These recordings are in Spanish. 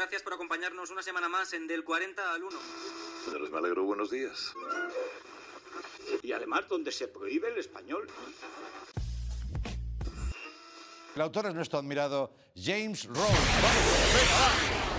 Gracias por acompañarnos una semana más en Del 40 al 1. Señores, me alegro. Buenos días. Y además donde se prohíbe el español. El autor es nuestro admirado James Rose. ¡Vamos! ¡Venga, va!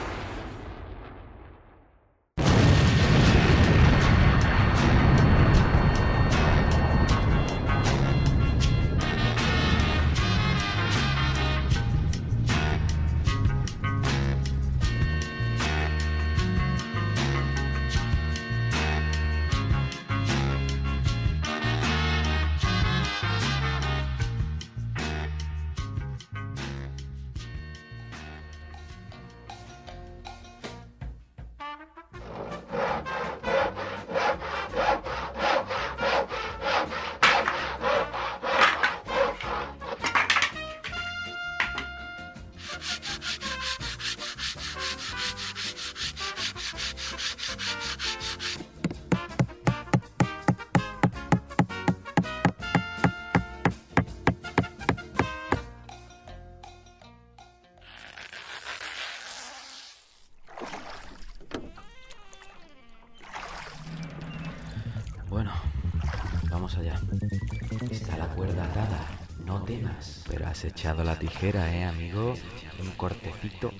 Tijera, ¿eh, amigo? Un cortecito.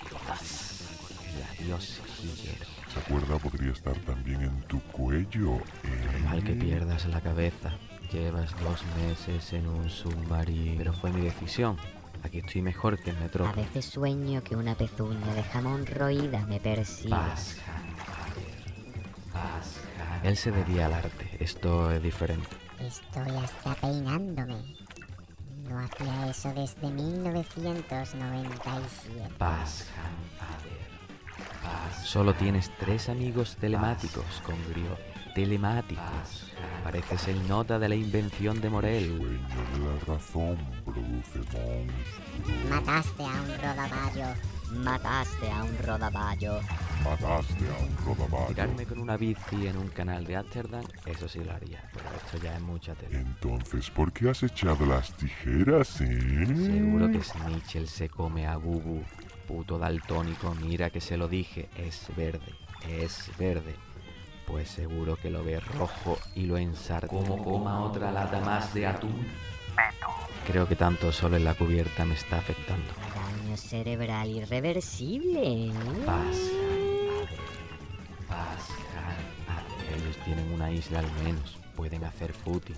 Y adiós, guillero. Esa cuerda podría estar también en tu cuello. ¿eh? Mal que pierdas la cabeza. Llevas dos meses en un submarino. Pero fue mi decisión. Aquí estoy mejor que en A Metro. veces sueño que una pezuña de jamón roída me persigue. Él se debía al arte. Esto es diferente. Estoy hasta peinándome. No hacía eso desde 1997. Pasja, a ver. Paz. Solo tienes tres amigos telemáticos, Congrio. Telemáticos. Pareces el nota de la invención de Morel. Sueño de la razón produce monstruos. Mataste a un rodaballo. Mataste a un rodaballo. Mataste a un rodaballo. Tirarme con una bici en un canal de Ámsterdam, eso sí lo haría. Pero esto ya es mucha tele. Entonces, ¿por qué has echado las tijeras, eh? Seguro que Snitchell se come a Bubu. Puto daltónico, mira que se lo dije. Es verde, es verde. Pues seguro que lo ve rojo y lo ensarta. Como coma otra lata más de atún. Creo que tanto sol en la cubierta me está afectando. Daño cerebral irreversible. ¿eh? Ver. Ellos tienen una isla al menos. Pueden hacer footing.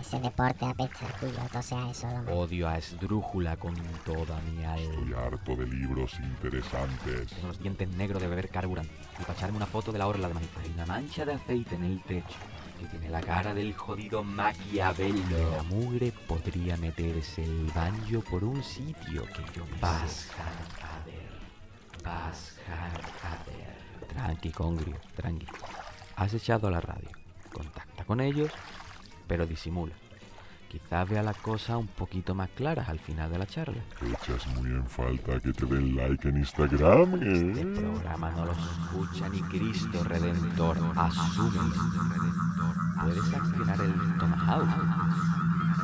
Ese deporte apesta culo, sea, eso lo. Odio a Esdrújula con toda mi alma. Estoy harto de libros interesantes. Tengo los dientes negros de beber carburante y para echarme una foto de la orla de manita. Hay una mancha de aceite en el techo que tiene la cara del jodido Maquiavelo. La mugre podría meterse el banjo por un sitio que yo me Tranqui, Congrio, tranqui. Has echado a la radio. Contacta con ellos, pero disimula. Quizás vea la cosa un poquito más clara al final de la charla. Echas muy en falta que te den like en Instagram, Este ¿eh? programa no lo escucha ni Cristo Redentor. Asúmelo. Puedes accionar el Tomahawk,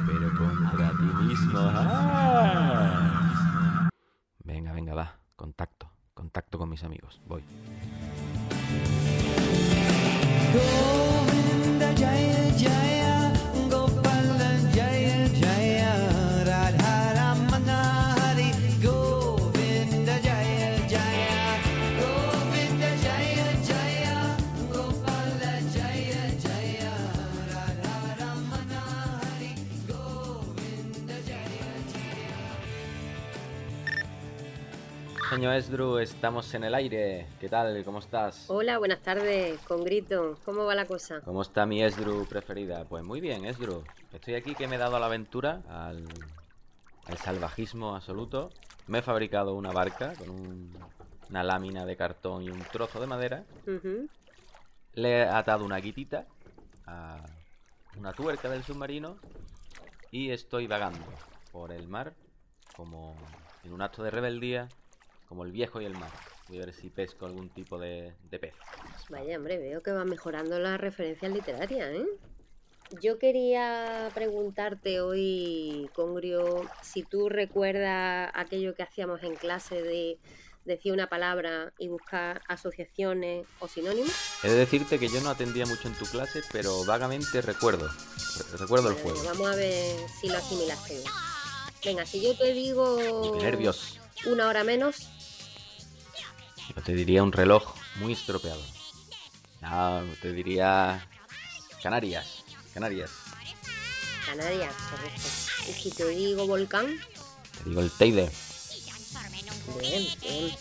pero contra ti mismo. ¡Ah! Venga, venga, va. Contacto. Contacto con mis amigos. Voy. Señor Esdru, estamos en el aire. ¿Qué tal? ¿Cómo estás? Hola, buenas tardes, con grito. ¿Cómo va la cosa? ¿Cómo está mi Esdru preferida? Pues muy bien, Esdru. Estoy aquí que me he dado a la aventura, al, al salvajismo absoluto. Me he fabricado una barca con un- una lámina de cartón y un trozo de madera. Le he atado una guitita a una tuerca del submarino y estoy vagando por el mar como en un acto de rebeldía, como el viejo y el mar. Voy a ver si pesco algún tipo de, de pez. Vaya, hombre, veo que va mejorando las referencias literarias, ¿eh? Yo quería preguntarte hoy, Congrio, si tú recuerdas aquello que hacíamos en clase de decir una palabra y buscar asociaciones o sinónimos. He de decirte que yo no atendía mucho en tu clase, pero vagamente recuerdo. Re- Recuerdo el juego. Vamos a ver si lo asimilaste. Venga, si yo te digo nervios. una hora menos, Yo te diría un reloj muy estropeado. No, te diría Canarias. Canarias. Canarias, correcto. Y si te digo volcán, Te digo el Teide. bien, bien.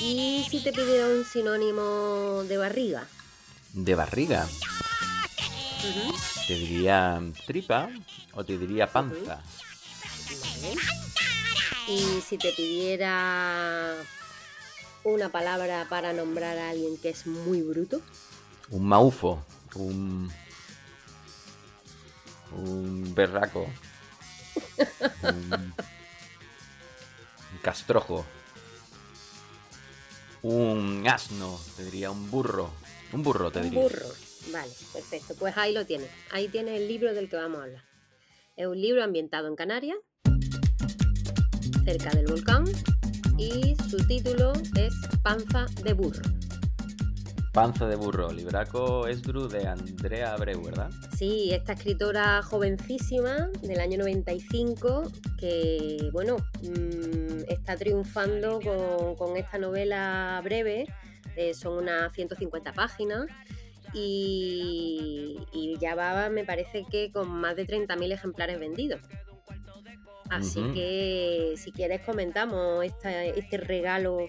Y si te pidiera un sinónimo de barriga, De barriga. Te diría tripa o te diría panza. Y si te pidiera una palabra para nombrar a alguien que es muy bruto, Un maufo. Un. Un berraco. Un, un castrojo. Un asno, te diría un burro. Un burro, te un diría. burro. Vale, perfecto. Pues ahí lo tienes. Ahí tienes el libro del que vamos a hablar. Es un libro ambientado en Canarias, cerca del volcán, y su título es Panza de burro. Panza de burro, libraco Esdru de Andrea Abreu, ¿verdad? Sí, esta escritora jovencísima del año 95 que, bueno, mm, está triunfando con, con esta novela breve, eh, son unas 150 páginas y, y ya va, me parece que con más de 30.000 ejemplares vendidos. Así que si quieres comentamos esta- este regalo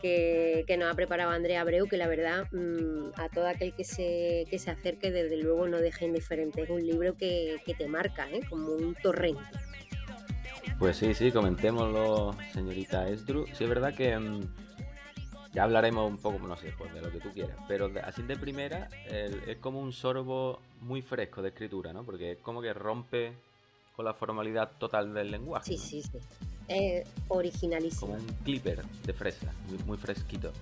que, que nos ha preparado Andrea Abreu, que la verdad mm, a todo aquel que se, que se acerque, desde luego no deja indiferente. Es un libro que, que te marca, ¿eh? como un torrente. Pues sí, sí, comentémoslo, señorita Esdru. Sí, es verdad que mm, ya hablaremos un poco, no sé, pues de lo que tú quieras. Pero así de primera, el- es como un sorbo muy fresco de escritura, ¿no? Porque es como que rompe con la formalidad total del lenguaje. Sí, ¿no? sí, sí. Es originalísimo. Como un clipper de fresa, muy, muy fresquito.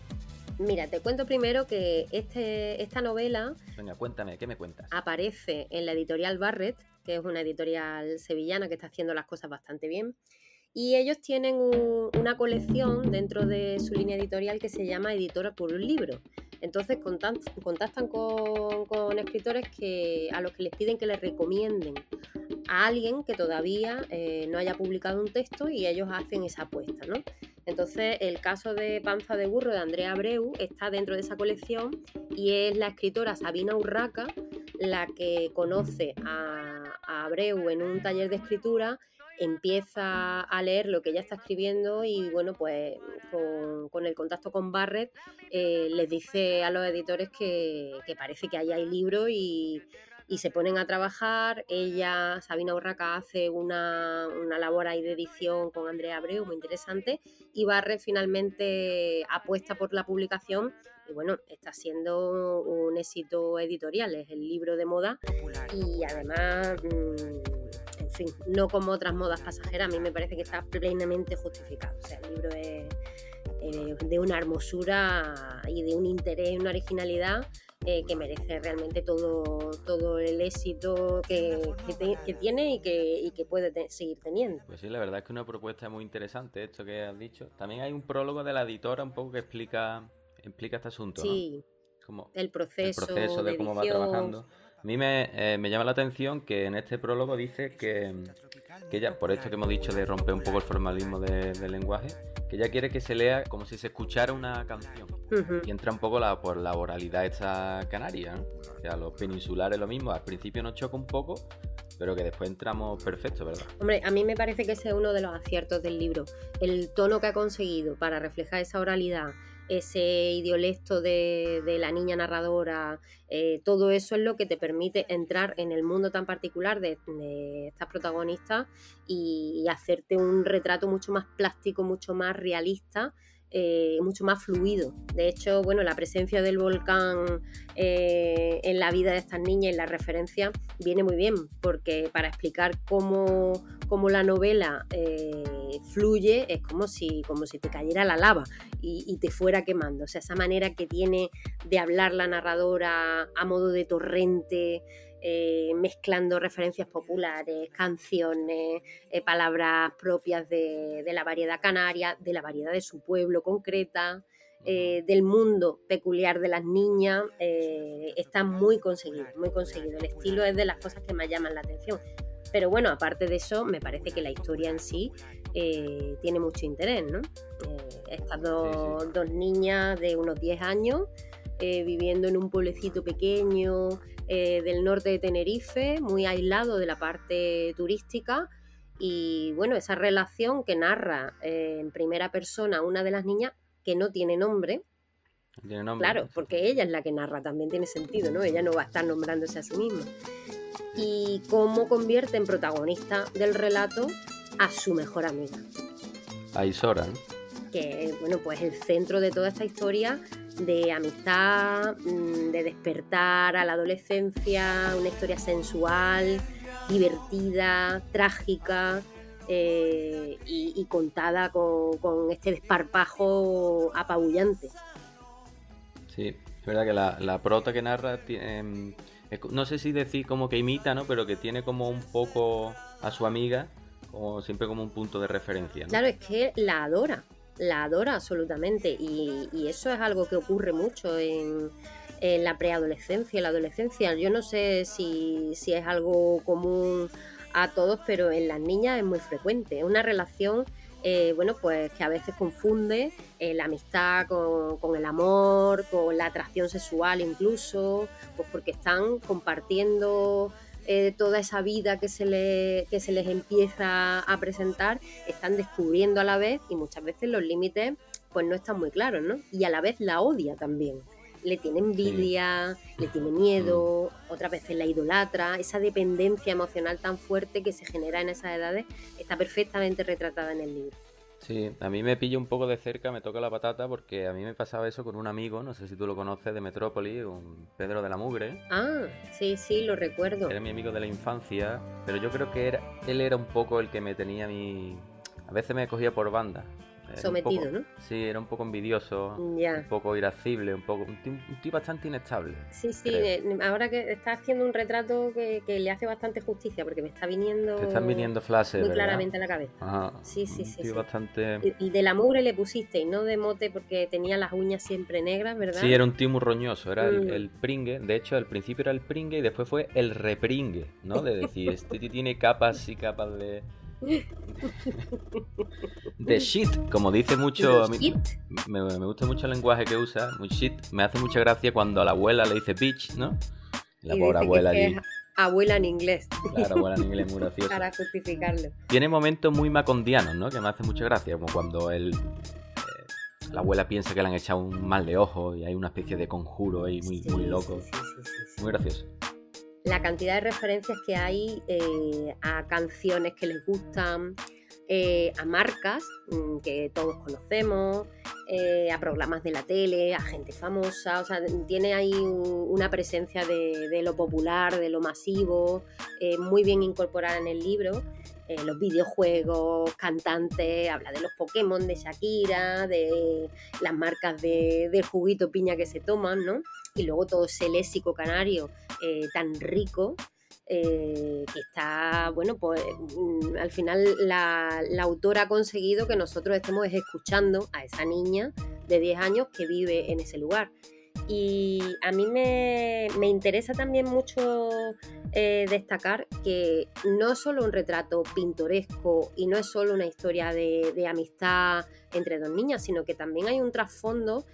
Mira, te cuento primero que este, esta novela Venga, cuéntame, ¿qué me cuentas? aparece en la editorial Barrett, que es una editorial sevillana que está haciendo las cosas bastante bien. Y ellos tienen un- una colección dentro de su línea editorial que se llama Editora por un libro. Entonces contactan con, con escritores que, a los que les piden que les recomienden a alguien que todavía eh, no haya publicado un texto y ellos hacen esa apuesta, ¿no? Entonces, el caso de Panza de Burro de Andrea Abreu está dentro de esa colección y es la escritora Sabina Urraca la que conoce a, a Abreu en un taller de escritura, empieza a leer lo que ella está escribiendo y bueno, pues con, con el contacto con Barrett eh, les dice a los editores que, que parece que ahí hay libros y, y se ponen a trabajar. Ella, Sabina Urraca, hace una, una labor ahí de edición con Andrea Abreu muy interesante y Barrett finalmente apuesta por la publicación y bueno, está siendo un éxito editorial, es el libro de moda y además, mm, fin, no como otras modas pasajeras, a mí me parece que está plenamente justificado. O sea, el libro es eh, de una hermosura y de un interés y una originalidad eh, que merece realmente todo, todo el éxito que, que te- que tiene y que, y que puede te- seguir teniendo. Pues sí, la verdad es que una propuesta muy interesante esto que has dicho. También hay un prólogo de la editora un poco que explica, explica este asunto, ¿no? Sí, Como el proceso, el proceso de, de cómo va trabajando. A mí me, eh, me llama la atención que en este prólogo dice que, que ella, por esto que hemos dicho de romper un poco el formalismo de- del lenguaje, que ella quiere que se lea como si se escuchara una canción. Y entra un poco la, por la oralidad esta canaria, ¿no? O sea, los peninsulares lo mismo, al principio nos choca un poco, pero que después entramos perfecto, ¿verdad? Hombre, a mí me parece que ese es uno de los aciertos del libro. El tono que ha conseguido para reflejar esa oralidad, ese idiolecto de, de la niña narradora, eh, todo eso es lo que te permite entrar en el mundo tan particular de, de estas protagonistas y, y hacerte un retrato mucho más plástico, mucho más realista. Eh, mucho más fluido. De hecho, bueno, la presencia del volcán eh, en la vida de estas niñas y la referencia viene muy bien, porque para explicar cómo, cómo la novela eh, fluye es como si, como si te cayera la lava y, y te fuera quemando. O sea, esa manera que tiene de hablar la narradora a modo de torrente, eh, mezclando referencias populares, canciones, eh, palabras propias de, de la variedad canaria, de la variedad de su pueblo concreta. eh, del mundo peculiar de las niñas está muy conseguido, muy conseguido. El estilo es de las cosas que más llaman la atención. Pero bueno, aparte de eso, me parece que la historia en sí eh, tiene mucho interés, ¿no? Eh, estas dos, dos niñas de unos 10 años eh, viviendo en un pueblecito pequeño eh, del norte de Tenerife, muy aislado de la parte turística. Y bueno, esa relación que narra eh, en primera persona una de las niñas que no tiene nombre, Tiene nombre. Claro, porque ella es la que narra, también tiene sentido, ¿no? Ella no va a estar nombrándose a sí misma. Y cómo convierte en protagonista del relato a su mejor amiga, A Isora, ¿no? que es, bueno, pues el centro de toda esta historia de amistad, mm, de despertar a la adolescencia, una historia sensual, divertida, trágica. eh, y, y contada con, con este desparpajo apabullante. Sí, es verdad que la, la prota que narra em, no sé si decir como que imita, ¿no? Pero que tiene como un poco a su amiga, como siempre como un punto de referencia, ¿no? Claro, es que la adora, la adora absolutamente y, y eso es algo que ocurre mucho en, la preadolescencia, en la adolescencia. Yo no sé si, si es algo común a todos, pero en las niñas es muy frecuente. Es una relación, eh, bueno, pues que a veces confunde eh, la amistad con, con el amor, con la atracción sexual incluso, pues porque están compartiendo eh, toda esa vida que se, le, que se les empieza a presentar, están descubriendo a la vez y muchas veces los límites pues no están muy claros, ¿no? Y a la vez la odia también. Le tiene envidia, le tiene miedo, otras veces la idolatra, esa dependencia emocional tan fuerte que se genera en esas edades está perfectamente retratada en el libro. Sí, a mí me pilla un poco de cerca, me toca la patata, porque a mí me pasaba eso con un amigo, no sé si tú lo conoces, de Metrópoli, un Pedro de la Mugre. Ah, sí, sí, lo recuerdo. Era mi amigo de la infancia, pero yo creo que era, él era un poco el que me tenía a mí... A veces me cogía por banda. Era Sometido, poco- ¿no? Sí, era un poco envidioso, Ya. un poco irascible, un poco... Un tío, un tío bastante inestable. Sí, sí, creo. eh, ahora que está haciendo un retrato que, que le hace bastante justicia porque me está viniendo Te están viniendo flashes, muy ¿verdad? claramente a la cabeza. Ajá. Sí, sí, un sí, tío sí. bastante... Y y de la mugre le pusiste y no de mote porque tenía las uñas siempre negras, ¿verdad? Sí, era un tío muy roñoso, era el, Mm. el pringue. De hecho, al principio era el pringue y después fue el repringue, ¿no? De decir, este tío tiene capas y capas de. De shit, como dice mucho. a mí- me, me gusta mucho el lenguaje que usa, muy shit. Me hace mucha gracia cuando a la abuela le dice bitch, ¿no? La Y pobre abuela que allí. abuela en inglés Claro, abuela en inglés muy gracioso. para justificarlo. Tiene momentos muy macondianos, ¿no? Que me hace mucha gracia, como cuando él, eh, la abuela piensa que le han echado un mal de ojo y hay una especie de conjuro ahí muy, Sí, muy loco. sí, sí. Muy gracioso. La cantidad de referencias que hay eh, a canciones que les gustan, eh, a marcas mm, que todos conocemos, eh, a programas de la tele, a gente famosa, o sea, tiene ahí un- una presencia de, lo popular, de lo masivo, eh, muy bien incorporada en el libro. Eh, los videojuegos, cantantes, habla de los Pokémon, de Shakira, de las marcas de, de juguito piña que se toman, ¿no? Y luego todo ese léxico canario eh, tan rico eh, que está, bueno, pues mm, al final la, autora ha conseguido que nosotros estemos escuchando a esa niña de 10 años que vive en ese lugar. Y a mí me, me interesa también mucho eh, destacar que no es solo un retrato pintoresco y no es solo una historia de, amistad entre dos niñas, sino que también hay un trasfondo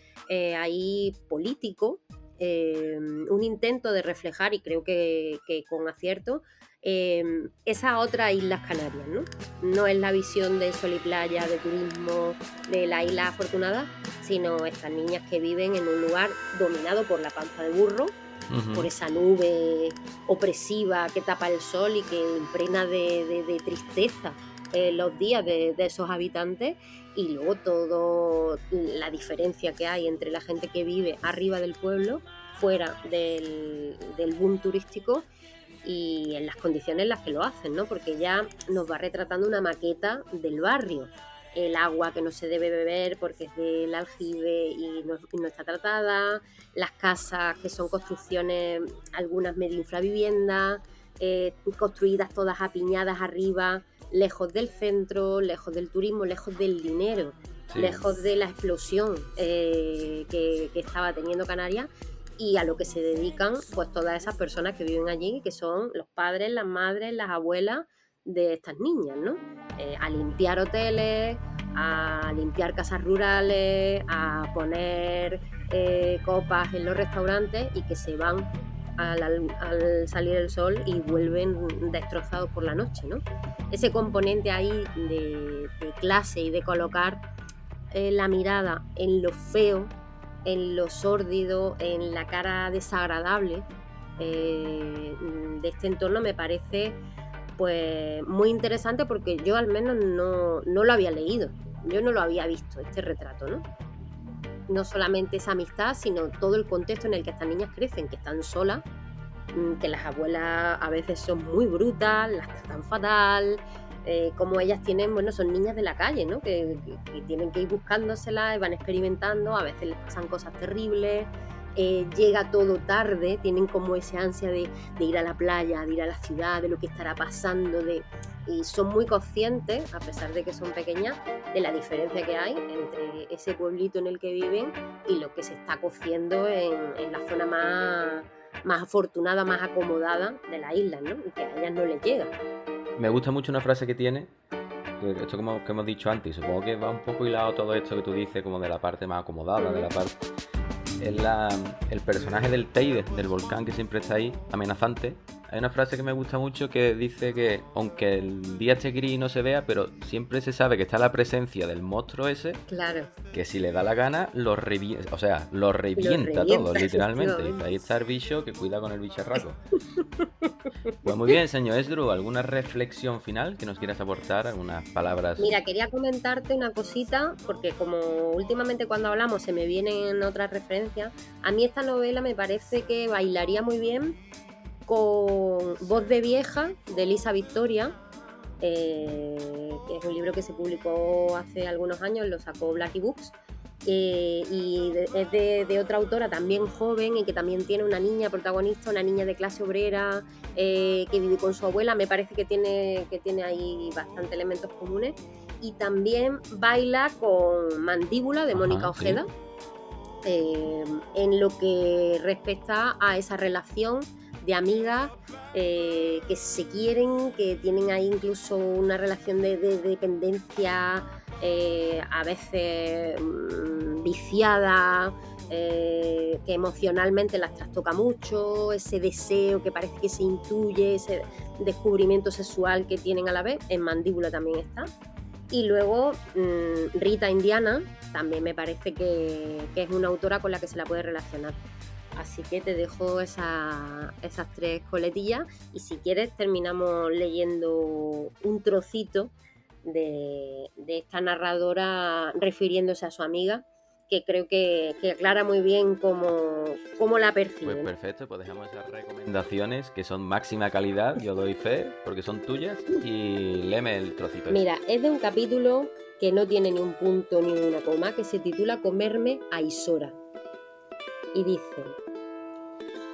ahí político, eh, un intento de reflejar, y creo que, que con acierto, eh, esas otras islas canarias, ¿no? No es la visión de sol y playa, de turismo, de la isla afortunada, sino estas niñas que viven en un lugar dominado por la panza de burro, por esa nube opresiva que tapa el sol y que impregna de, de- de tristeza eh, los días de, de esos habitantes y luego todo la diferencia que hay entre la gente que vive arriba del pueblo, fuera del, del boom turístico y en las condiciones en las que lo hacen, ¿no? Porque ya nos va retratando una maqueta del barrio. el agua que no se debe beber porque es del aljibe y no, y no está tratada, las casas que son construcciones, algunas medio infraviviendas, eh, construidas todas apiñadas arriba, lejos del centro, lejos del turismo, lejos del dinero, Sí. lejos de la explosión eh, que, que estaba teniendo Canarias y a lo que se dedican pues todas esas personas que viven allí, que son los padres, las madres, las abuelas de estas niñas, ¿no? Eh, a limpiar hoteles, a limpiar casas rurales, a poner eh, copas en los restaurantes y que se van al, al- al salir el sol y vuelven destrozados por la noche, ¿no? Ese componente ahí de, de clase y de colocar eh, la mirada en lo feo, en lo sórdido, en la cara desagradable eh, de este entorno me parece pues muy interesante porque yo al menos no, no lo había leído, yo no lo había visto, este retrato, ¿no? No solamente esa amistad, sino todo el contexto en el que estas niñas crecen, que están solas, mm, que las abuelas a veces son muy brutas, las tratan fatal, eh, como ellas tienen, bueno, son niñas de la calle, ¿no? Que, tienen que ir buscándoselas, van experimentando, a veces les pasan cosas terribles, eh, llega todo tarde, tienen como ese ansia de, de ir a la playa, de ir a la ciudad, de lo que estará pasando, de, y son muy conscientes, a pesar de que son pequeñas, de la diferencia que hay entre ese pueblito en el que viven y lo que se está cociendo en, en la zona más, más afortunada, más acomodada de la isla, ¿no? Y que a ellas no les llega. Me gusta mucho una frase que tiene, esto como que hemos dicho antes, supongo que va un poco hilado todo esto que tú dices, como de la parte más acomodada, de la parte... Es la, el personaje del Teide, del volcán que siempre está ahí, amenazante. Hay una frase que me gusta mucho que dice que aunque el día esté gris y no se vea, pero siempre se sabe que está la presencia del monstruo ese, Claro. que si le da la gana, lo revienta, o sea, lo revienta, todo, revienta, literalmente. Dice, ahí está el bicho que cuida con el bicharraco. pues muy bien, señor Esdru, ¿alguna reflexión final que nos quieras aportar? ¿Algunas palabras? Mira, quería comentarte una cosita, porque como últimamente cuando hablamos se me vienen otras referencias, a mí esta novela me parece que bailaría muy bien con Voz de Vieja de Elisa Victoria, eh, que es un libro que se publicó hace algunos años, lo sacó Blacky Books. eh, y de- es de, de otra autora también joven y que también tiene una niña protagonista, una niña de clase obrera eh, que vive con su abuela. Me parece que tiene, que tiene ahí bastante elementos comunes. Y también baila con Mandíbula de Mónica sí. Ojeda. eh, en lo que respecta a esa relación de amigas eh, que se quieren, que tienen ahí incluso una relación de, de dependencia eh, a veces mm, viciada, eh, que emocionalmente las trastoca mucho, ese deseo que parece que se intuye, ese descubrimiento sexual que tienen a la vez, en Mandíbula también está. Y luego mm, Rita Indiana también me parece que es una autora con la que se la puede relacionar. Así que te dejo esa- esas tres coletillas y si quieres terminamos leyendo un trocito de, de esta narradora refiriéndose a su amiga, que creo que, que aclara muy bien cómo, cómo la percibe. Pues perfecto, pues dejamos esas recomendaciones que son máxima calidad, yo doy fe, porque son tuyas, y léeme el trocito. Mira, es de un capítulo que no tiene ni un punto ni una coma, que se titula Comerme a Isora. Y dice,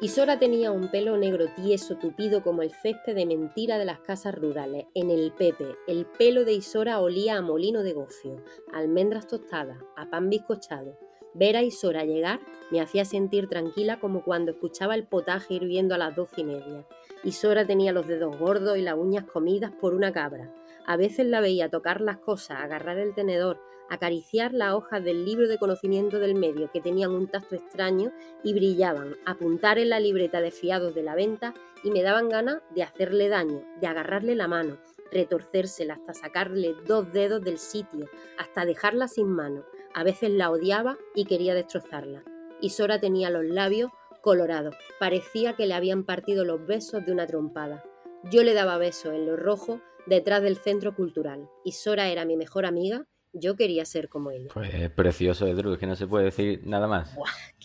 Isora tenía un pelo negro tieso, tupido como el césped de mentira de las casas rurales. En el Pepe, el pelo de Isora olía a molino de gocio, a almendras tostadas, a pan bizcochado. Ver a Isora llegar me hacía sentir tranquila como cuando escuchaba el potaje hirviendo a las doce y media. Isora tenía los dedos gordos y las uñas comidas por una cabra. A veces la veía tocar las cosas, agarrar el tenedor, acariciar las hojas del libro de conocimiento del medio que tenían un tacto extraño y brillaban, apuntar en la libreta de fiados de la venta y me daban ganas de hacerle daño, de agarrarle la mano, retorcérsela hasta sacarle dos dedos del sitio, hasta dejarla sin mano. A veces la odiaba y quería destrozarla. Y Sora tenía los labios colorados, parecía que le habían partido los besos de una trompada. Yo le daba besos en los rojos detrás del centro cultural. Y Sora era mi mejor amiga, yo quería ser como ella. Pues es precioso, Edru, es que no se puede decir nada más.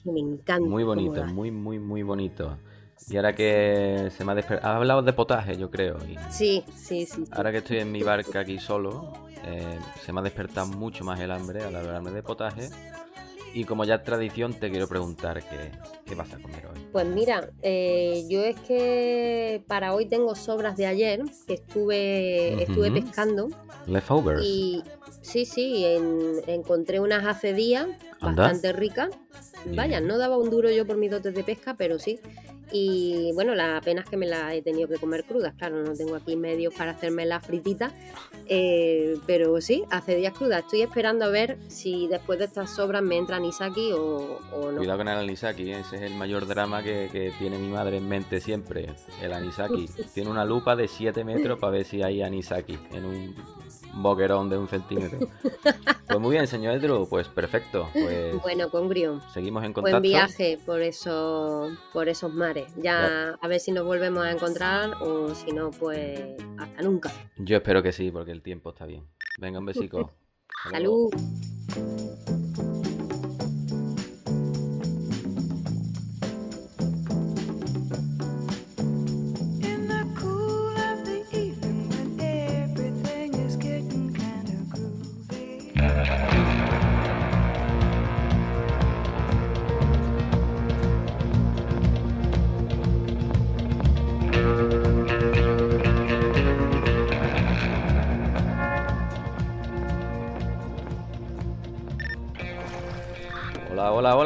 Que me encanta. Muy bonito, muy, muy, muy bonito. Y ahora que se me ha despertado... Hablado de potaje, yo creo. Y Sí, sí, sí. sí. ahora que estoy en mi barca aquí solo, eh, se me ha despertado mucho más el hambre al hablarme de potaje. Y como ya es tradición, te quiero preguntar qué, qué vas a comer hoy. Pues mira, eh, yo es que para hoy tengo sobras de ayer, que estuve, estuve pescando. Leftovers. Y sí, sí, en- encontré unas hace días bastante ricas. Vaya, no daba un duro yo por mis dotes de pesca, pero sí. Y bueno, la pena es que me las he tenido que comer crudas. Claro, no tengo aquí medios para hacerme las frititas. eh, pero sí, hace días crudas. Estoy esperando a ver si después de estas sobras me entra Nisaki o, o no. Cuidado con el anisaki, ¿eh? ese es el mayor drama que, que tiene mi madre en mente siempre. El anisaki. Tiene una lupa de 7 metros para ver si hay anisaki en un boquerón de un centímetro. Pues muy bien, señor Edru, pues perfecto. Pues Bueno, Congrio. seguimos en contacto. Buen viaje por esos, por esos mares. Ya a ver si nos volvemos a encontrar o si no, pues hasta nunca. Yo espero que sí, porque el tiempo está bien. Venga, un besico. Salud.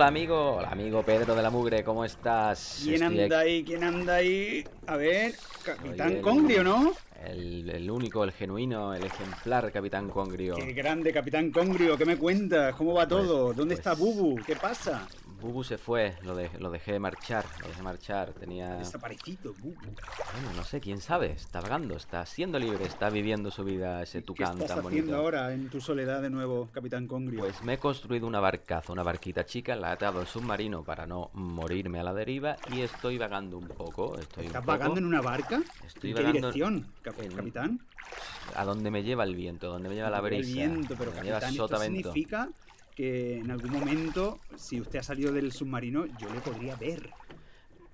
Hola, amigo. Hola, amigo Pedro de la Mugre, ¿cómo estás? ¿Quién Estoy anda aquí- ahí? ¿Quién anda ahí? A ver, Capitán Congrio, ¿no? El, el único, el genuino, el ejemplar Capitán Congrio. Qué grande, Capitán Congrio. ¿Qué me cuentas? ¿Cómo va Pues- todo? ¿Dónde está pues- Bubu? ¿Qué pasa? Bubu se fue, lo, de- lo dejé marchar, lo dejé marchar. Tenía. Desaparecido, Bubu. Bueno, no sé, quién sabe. Está vagando, está siendo libre, está viviendo su vida ese ¿Qué tucán estás tan haciendo bonito. ahora en tu soledad de nuevo, Capitán Congrio? Pues me he construido una barcaza, una barquita chica, la he atado al submarino para no morirme a la deriva y estoy vagando un poco. Estoy un ¿Estás poco vagando en una barca? Estoy ¿En qué vagando dirección, cap- en- Capitán? a donde me lleva el viento, donde me lleva la El brisa. viento, pero me Capitán, esto significa que en algún momento, si usted ha salido del submarino, yo le podría ver.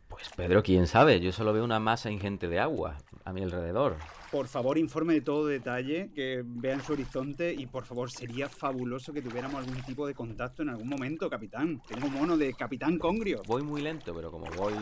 Pues Pedro, quién sabe, yo solo veo una masa ingente de agua a mi alrededor. Por favor, informe de todo detalle, que vean su horizonte y por favor, sería fabuloso que tuviéramos algún tipo de contacto en algún momento, capitán. Tengo mono de capitán Congrio. Voy muy lento, pero como voy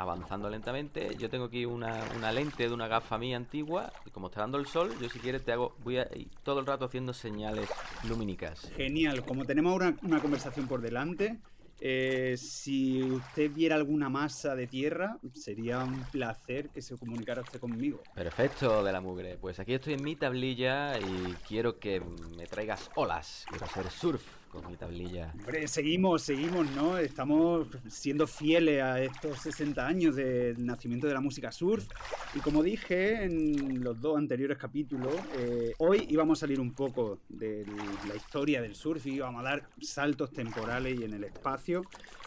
avanzando lentamente, yo tengo aquí una, una lente de una gafa mía antigua y como está dando el sol, yo si quieres te hago, voy a ir todo el rato haciendo señales lumínicas. Genial, como tenemos ahora una conversación por delante, eh, si usted viera alguna masa de tierra, sería un placer que se comunicara usted conmigo. Perfecto, de la mugre. Pues aquí estoy en mi tablilla y quiero que me traigas olas. Quiero hacer surf con mi tablilla. Seguimos, seguimos, ¿no? Estamos siendo fieles a estos 60 años del nacimiento de la música surf. Y como dije en los dos anteriores capítulos, eh, hoy íbamos a salir un poco de la historia del surf y íbamos a dar saltos temporales y en el espacio.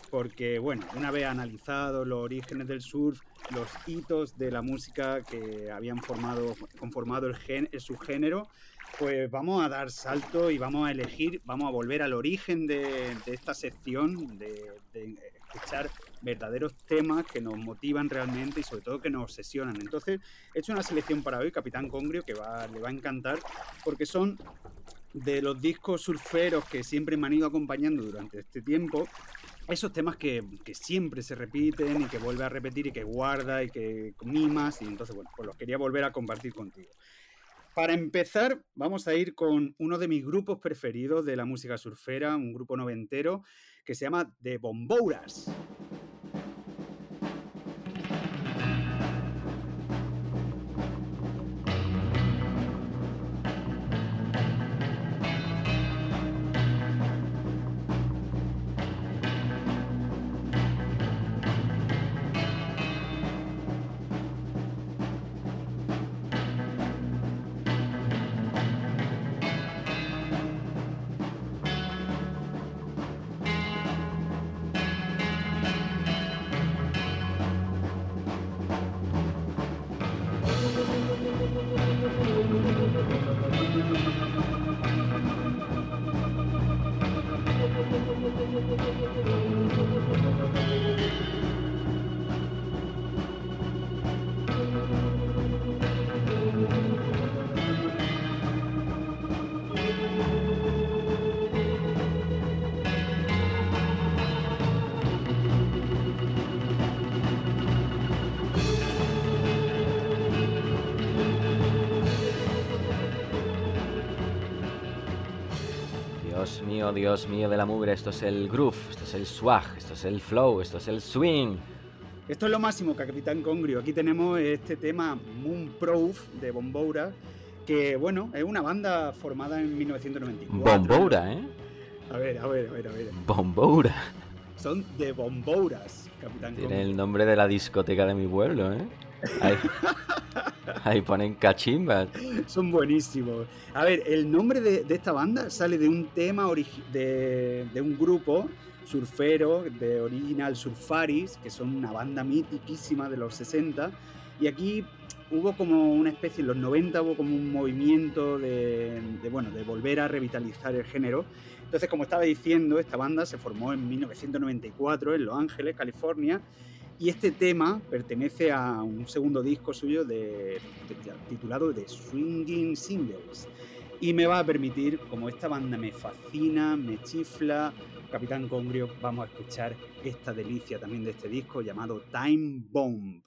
Porque, bueno, una vez analizado los orígenes del surf, los hitos de la música que habían formado, conformado el, gen, el subgénero, pues vamos a dar salto y vamos a elegir, vamos a volver al origen de, esta sección, de, escuchar verdaderos temas que nos motivan realmente y sobre todo que nos obsesionan. Entonces, he hecho una selección para hoy, Capitán Congrio, que va, le va a encantar, porque son de los discos surferos que siempre me han ido acompañando durante este tiempo, esos temas que, que, siempre se repiten y que vuelve a repetir y que guarda y que mimas y entonces bueno, pues los quería volver a compartir contigo. Para empezar, vamos a ir con uno de mis grupos preferidos de la música surfera, un grupo noventero que se llama The Bombouras. Dios mío de la mugre, esto es el groove, esto es el swag, esto es el flow, esto es el swing. Esto es lo máximo, Capitán Congrio. Aquí tenemos este tema Moonproof de Bomboura, que bueno, es una banda formada en 1994. Bomboura, ¿eh? A ver, a ver, a ver, a ver. Bomboura. Son de Bombouras, Capitán Tiene Congrio. el nombre de la discoteca de mi pueblo, ¿eh? Ahí, ahí ponen cachimbas. Son buenísimos. A ver, el nombre de, esta banda sale de un tema de, de un grupo surfero de Original Surfaris, que son una banda mitiquísima de los 60. Y aquí hubo como una especie, en los 90 hubo como un movimiento de, de, bueno, de volver a revitalizar el género. Entonces, como estaba diciendo, esta banda se formó en 1994 en Los Ángeles, California. Y este tema pertenece a un segundo disco suyo de, de- titulado The Swinging Singles. Y me va a permitir, como esta banda me fascina, me chifla, Capitán Congrio, vamos a escuchar esta delicia también de este disco llamado Time Bomb.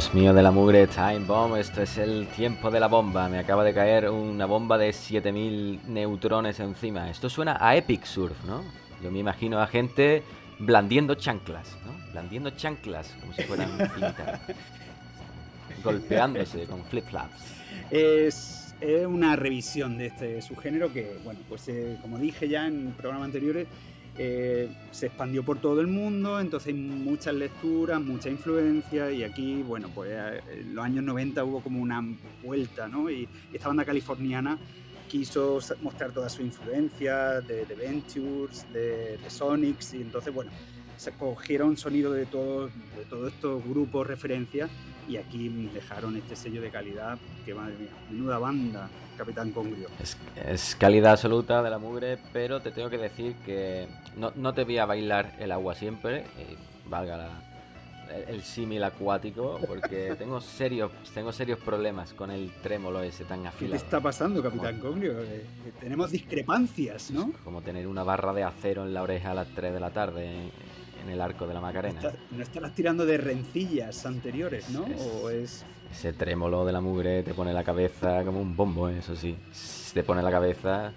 Dios mío de la mugre, Time Bomb, esto es el tiempo de la bomba. Me acaba de caer una bomba de 7000 neutrones encima. Esto suena a Epic Surf, ¿no? Yo me imagino a gente blandiendo chanclas, ¿no? Blandiendo chanclas, como si fueran. Golpeándose con flip-flaps. Es, es una revisión de este subgénero que, bueno, pues eh, como dije ya en programas anteriores, eh, se expandió por todo el mundo, entonces hay muchas lecturas, mucha influencia y aquí, bueno, pues eh, en los años 90 hubo como una vuelta, ¿no? Y esta banda californiana quiso mostrar toda su influencia de, Ventures, de, de Sonics y entonces, bueno, cogieron sonido de todos de todos estos grupos referencias y aquí dejaron este sello de calidad que madre mía, menuda banda, Capitán Congrio. Es, es calidad absoluta de la mugre, pero te tengo que decir que no, no te voy a bailar el agua siempre, eh, valga la- el, el símil acuático, porque tengo serios, tengo serios problemas con el trémolo ese tan ¿Qué te afilado. está pasando, Capitán Congrio? Eh, eh, tenemos discrepancias, ¿no? Como tener una barra de acero en la oreja a las 3 de la tarde en, en el arco de la Macarena. No estarás tirando de rencillas anteriores, ¿no? Es- O es... Ese trémolo de la mugre te pone la cabeza como un bombo, ¿eh? eso sí. Te pone la cabeza,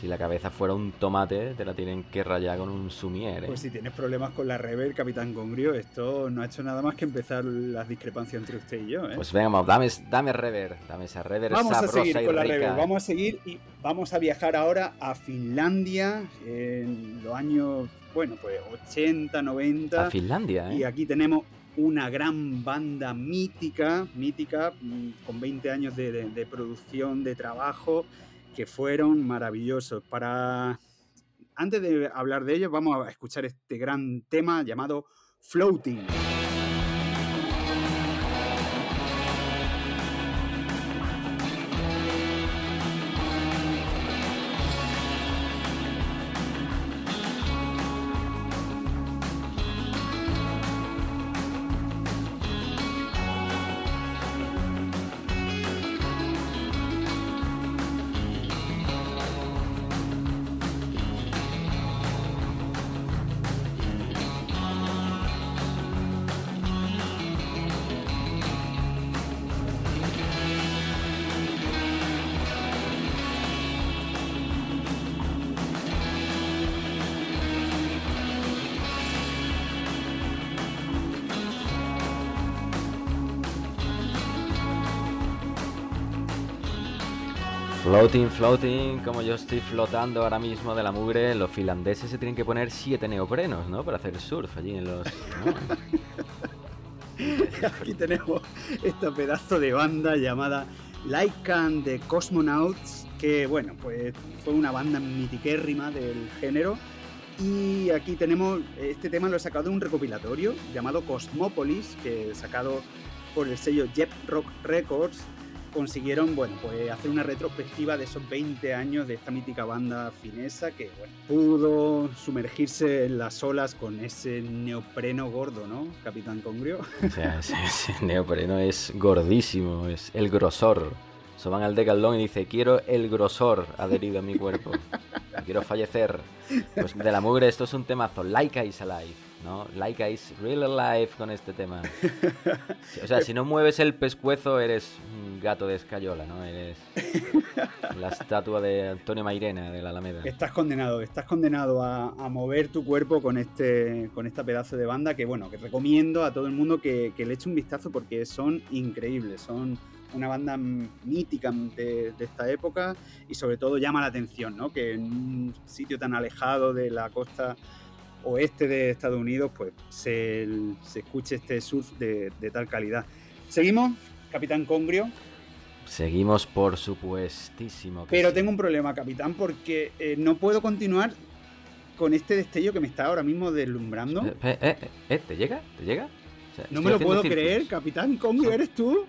si la cabeza fuera un tomate, te la tienen que rayar con un sumier. ¿eh? Pues si tienes problemas con la rever, Capitán Congrio, esto no ha hecho nada más que empezar las discrepancias entre usted y yo, ¿eh? Pues venga, vamos, dame, dame rever, dame esa rever Vamos a seguir con la rever, vamos a seguir y vamos a viajar ahora a Finlandia en los años, bueno, pues 80, 90. A Finlandia, ¿eh? Y aquí tenemos una gran banda mítica, mítica, mm, con 20 años de, de- de producción, de trabajo, que fueron maravillosos. Para antes de hablar de ellos, vamos a escuchar este gran tema llamado Floating. Floating, floating, como yo estoy flotando ahora mismo de la mugre, los finlandeses se tienen que poner siete neoprenos, ¿no? Para hacer surf allí en los... Aquí tenemos esta pedazo de banda llamada Lycan de Cosmonauts, que bueno, pues fue una banda mitiquérrima del género. Y aquí tenemos, este tema lo he sacado de un recopilatorio llamado Cosmopolis, que sacado por el sello Jet Rock Records, consiguieron, bueno, pues hacer una retrospectiva de esos 20 años de esta mítica banda finesa que, pudo sumergirse en las olas con ese neopreno gordo, ¿no, Capitán Congrio? O sea, ese neopreno es gordísimo, es el grosor. Se van al decalón y dice, quiero el grosor adherido a mi cuerpo. Quiero fallecer. Pues de la mugre esto es un temazo. Laika is alive, ¿no? Laika is real alive con este tema. O sea, si no mueves el pescuezo eres un gato de escayola, ¿no? Eres la estatua de Antonio Mairena de la Alameda. Estás condenado, estás condenado a, a mover tu cuerpo con este con esta pedazo de banda que bueno, que recomiendo a todo el mundo que, que le eche un vistazo porque son increíbles, son una banda mítica de, de esta época y sobre todo llama la atención, ¿no? Que en un sitio tan alejado de la costa oeste de Estados Unidos, pues se, se escuche este surf de, de tal calidad. Seguimos, Capitán Congrio. Seguimos, por supuestísimo. Pero sí. tengo un problema, capitán, porque eh, no puedo continuar con este destello que me está ahora mismo deslumbrando. Eh, eh, eh, ¿Te llega? ¿Te llega? O sea, No me lo puedo círculos. creer, capitán Congrio, ¿eres tú?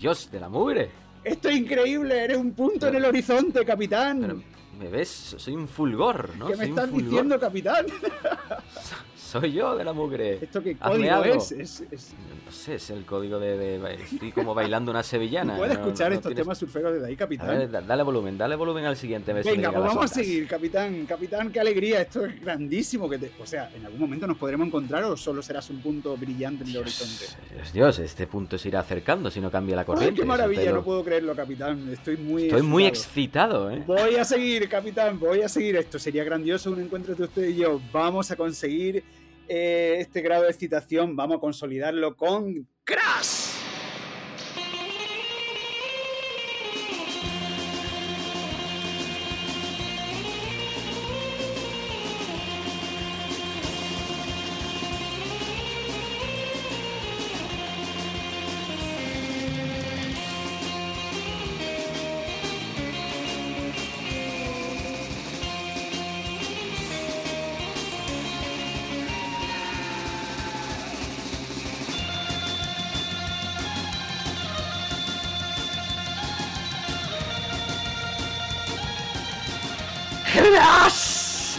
Dios de la mugre. Esto es increíble, eres un punto en el horizonte, capitán. Pero me ves, soy un fulgor, ¿no? ¿Qué me Soy estás diciendo, capitán? Soy yo de la mugre. ¿Esto qué código es? Es- es- No sé, es el código de... de- estoy como bailando una sevillana. ¿Puedes no- escuchar no estos tienes- temas surferos desde ahí, A capitán? ver, dale volumen, dale volumen al siguiente. le Venga, pues vamos a seguir, capitán. Capitán, qué alegría. Esto es grandísimo. Que te- O sea, ¿en algún momento nos podremos encontrar o solo serás un punto brillante en el horizonte? Dios, Dios, este punto se irá acercando si no cambia la Ay, corriente. qué maravilla, lo- no puedo creerlo, capitán. Estoy muy Estoy muy excitado. excitado, ¿eh? Voy a seguir, capitán, voy a seguir. Esto sería grandioso un encuentro entre usted y yo. Vamos a conseguir eh, este grado de excitación, vamos a consolidarlo con Crash.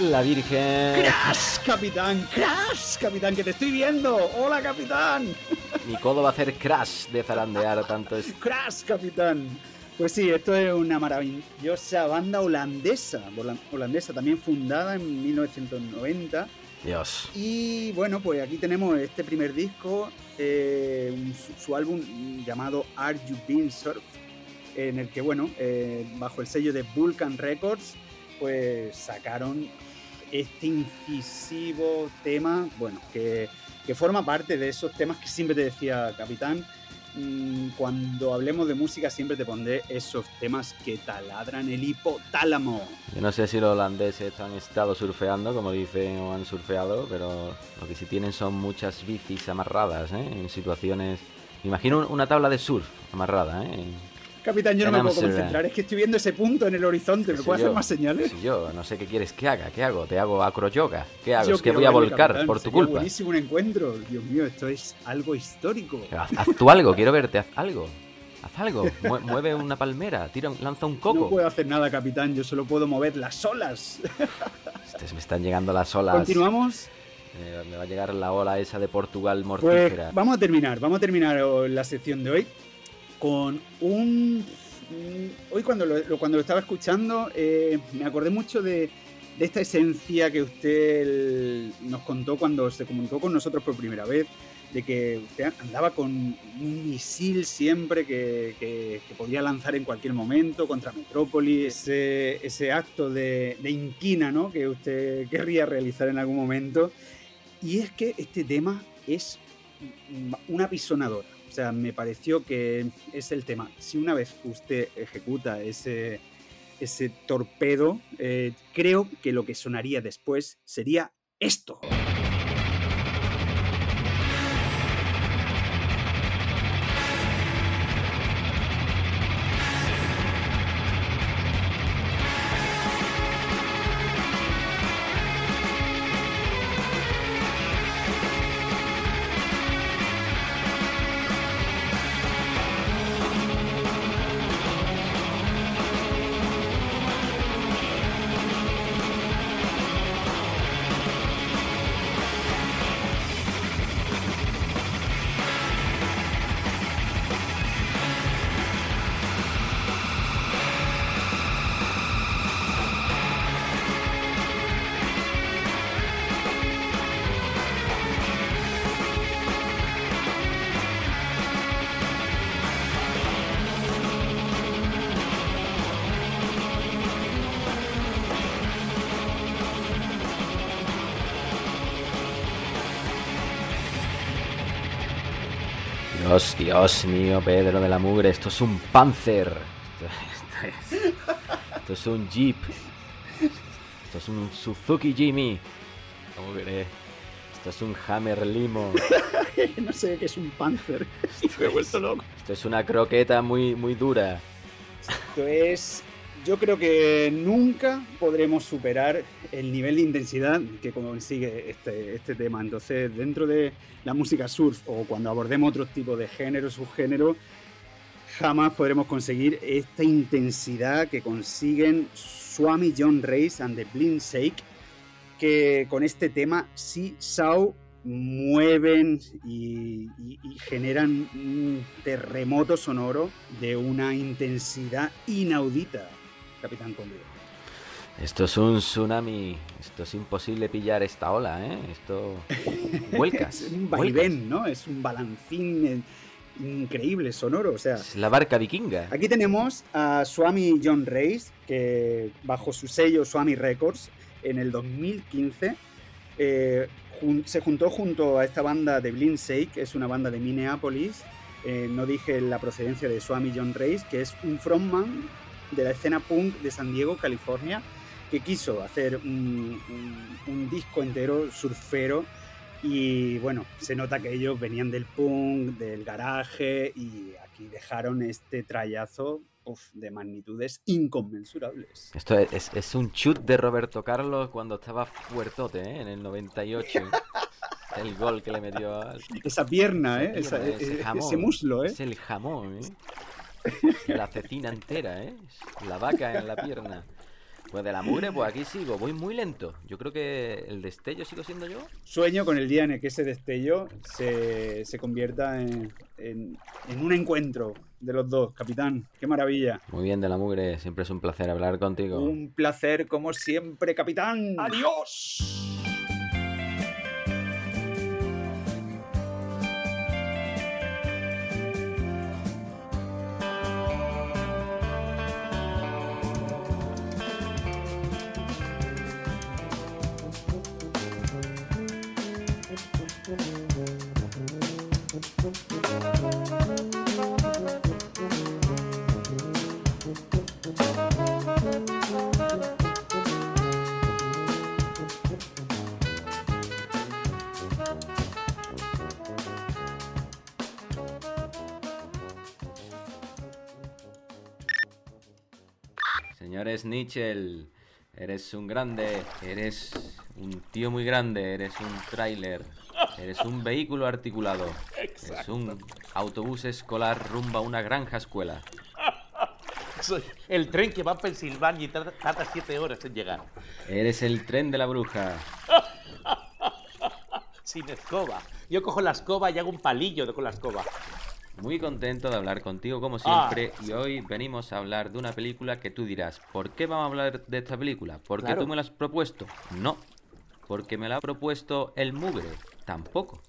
La Virgen. Crash, capitán, Crash, capitán, que te estoy viendo. Hola, capitán. Mi codo va a hacer crash de zarandear tanto es. Crash, capitán. Pues sí, esto es una maravillosa banda holandesa, holan- holandesa también fundada en 1990. Dios. Y bueno, pues aquí tenemos este primer disco, eh, su álbum llamado Are You Being Surf, en el que, bueno, eh, bajo el sello de Vulcan Records, pues sacaron este incisivo tema, bueno, que, que forma parte de esos temas que siempre te decía Capitán. mm, Cuando hablemos de música siempre te pondré esos temas que taladran el hipotálamo. Yo no sé si los holandeses han estado surfeando, como dicen, o han surfeado, pero lo que sí tienen son muchas bicis amarradas, ¿eh? En situaciones. Imagino una tabla de surf amarrada, ¿eh? Capitán, yo no me puedo concentrar, es que estoy viendo ese punto en el horizonte. ¿Me puedo hacer más señales? soy yo, no sé qué quieres que haga. ¿Qué hago? ¿Te hago acroyoga? ¿Qué hago? Yo es que voy a volcar capitán, por tu culpa. buenísimo un encuentro. Dios mío, esto es algo histórico. Haz, haz tú algo, quiero verte, haz algo. Haz algo. Mue- mueve una palmera, tira, un- lanza un No coco. puedo hacer nada, capitán, yo solo puedo mover las olas. Este, me están llegando las olas. Continuamos. Eh, me va a llegar la ola esa de Portugal Pues mortífera. vamos a terminar, vamos a terminar oh, la sección de hoy con un... mm, Hoy cuando lo, estaba escuchando eh, me acordé mucho de, de esta esencia que usted nos contó cuando se comunicó con nosotros por primera vez, de que usted andaba con un misil siempre que, podía lanzar en cualquier momento contra Metrópolis, ese, ese acto de, de inquina ¿no? que usted querría realizar en algún momento. Y es que este tema es una pisonadora. O sea, me pareció que es el tema. Si una vez usted ejecuta ese, ese torpedo, eh, creo que lo que sonaría después sería esto. Dios, Dios mío, Pedro de la Mugre, esto es un Panzer. Esto, esto es, esto es un Jeep. Esto es un Suzuki Jimmy. ¿Cómo crees? Esto es un Hammer Limo. no sé qué es un Panzer. Me he vuelto loco. Esto es una croqueta muy, muy dura. Esto es. Yo creo que nunca podremos superar el nivel de intensidad que consigue este, este tema. Entonces, dentro de la música surf o cuando abordemos otros tipos de género, subgénero, jamás podremos conseguir esta intensidad que consiguen Swami John Race and the Blind Shake, que con este tema sí Sao mueven y, generan un terremoto sonoro de una intensidad inaudita, Capitán Conde. Esto es un tsunami. Esto es imposible pillar esta ola, ¿eh? Esto. Vuelcas. es un vaivén, ¿no? Es un balancín eh, increíble, sonoro. O sea, Es la barca vikinga. Aquí tenemos a Swami John Race, que bajo su sello Swami Records, en el 2015, eh, jun- se juntó junto a esta banda de Blind Shake, que es una banda de Minneapolis. Eh, no dije la procedencia de Swami John Race, que es un frontman de la escena punk de San Diego, California, que quiso hacer un, un- un disco entero surfero y bueno, se nota que ellos venían del punk, del garaje y aquí dejaron este trayazo uf, de magnitudes inconmensurables. Esto es, es- es un chut de Roberto Carlos cuando estaba fuertote, ¿eh? En el 98. el gol que le metió al. Esa pierna, ¿eh? Esa Esa- pierna, ese jamón. ese muslo, ¿eh? Es el jamón, ¿eh? La cecina entera, ¿eh? La vaca en la pierna. Pues de la mugre, pues aquí sigo, voy muy lento. Yo creo que el destello sigo siendo yo. Sueño con el día en el que ese destello se, se convierta en, en- en un encuentro de los dos, capitán. Qué maravilla. Muy bien, de la mugre, siempre es un placer hablar contigo. Un placer como siempre, capitán. ¡Adiós! Señores Nichel, eres un grande, eres un tío muy grande, eres un tráiler, eres un vehículo articulado, eres un autobús escolar rumbo a una granja escuela. Soy el tren que va a Pensilvania y tarda, siete horas en llegar. Eres el tren de la bruja. Sin escoba. Yo cojo la escoba y hago un palillo con la escoba. Muy contento de hablar contigo como Ah. siempre y hoy venimos a hablar de una película que tú dirás, ¿por qué vamos a hablar de esta película? ¿Porque Claro. tú me la has propuesto? No. ¿Porque me la ha propuesto el mugre? Tampoco.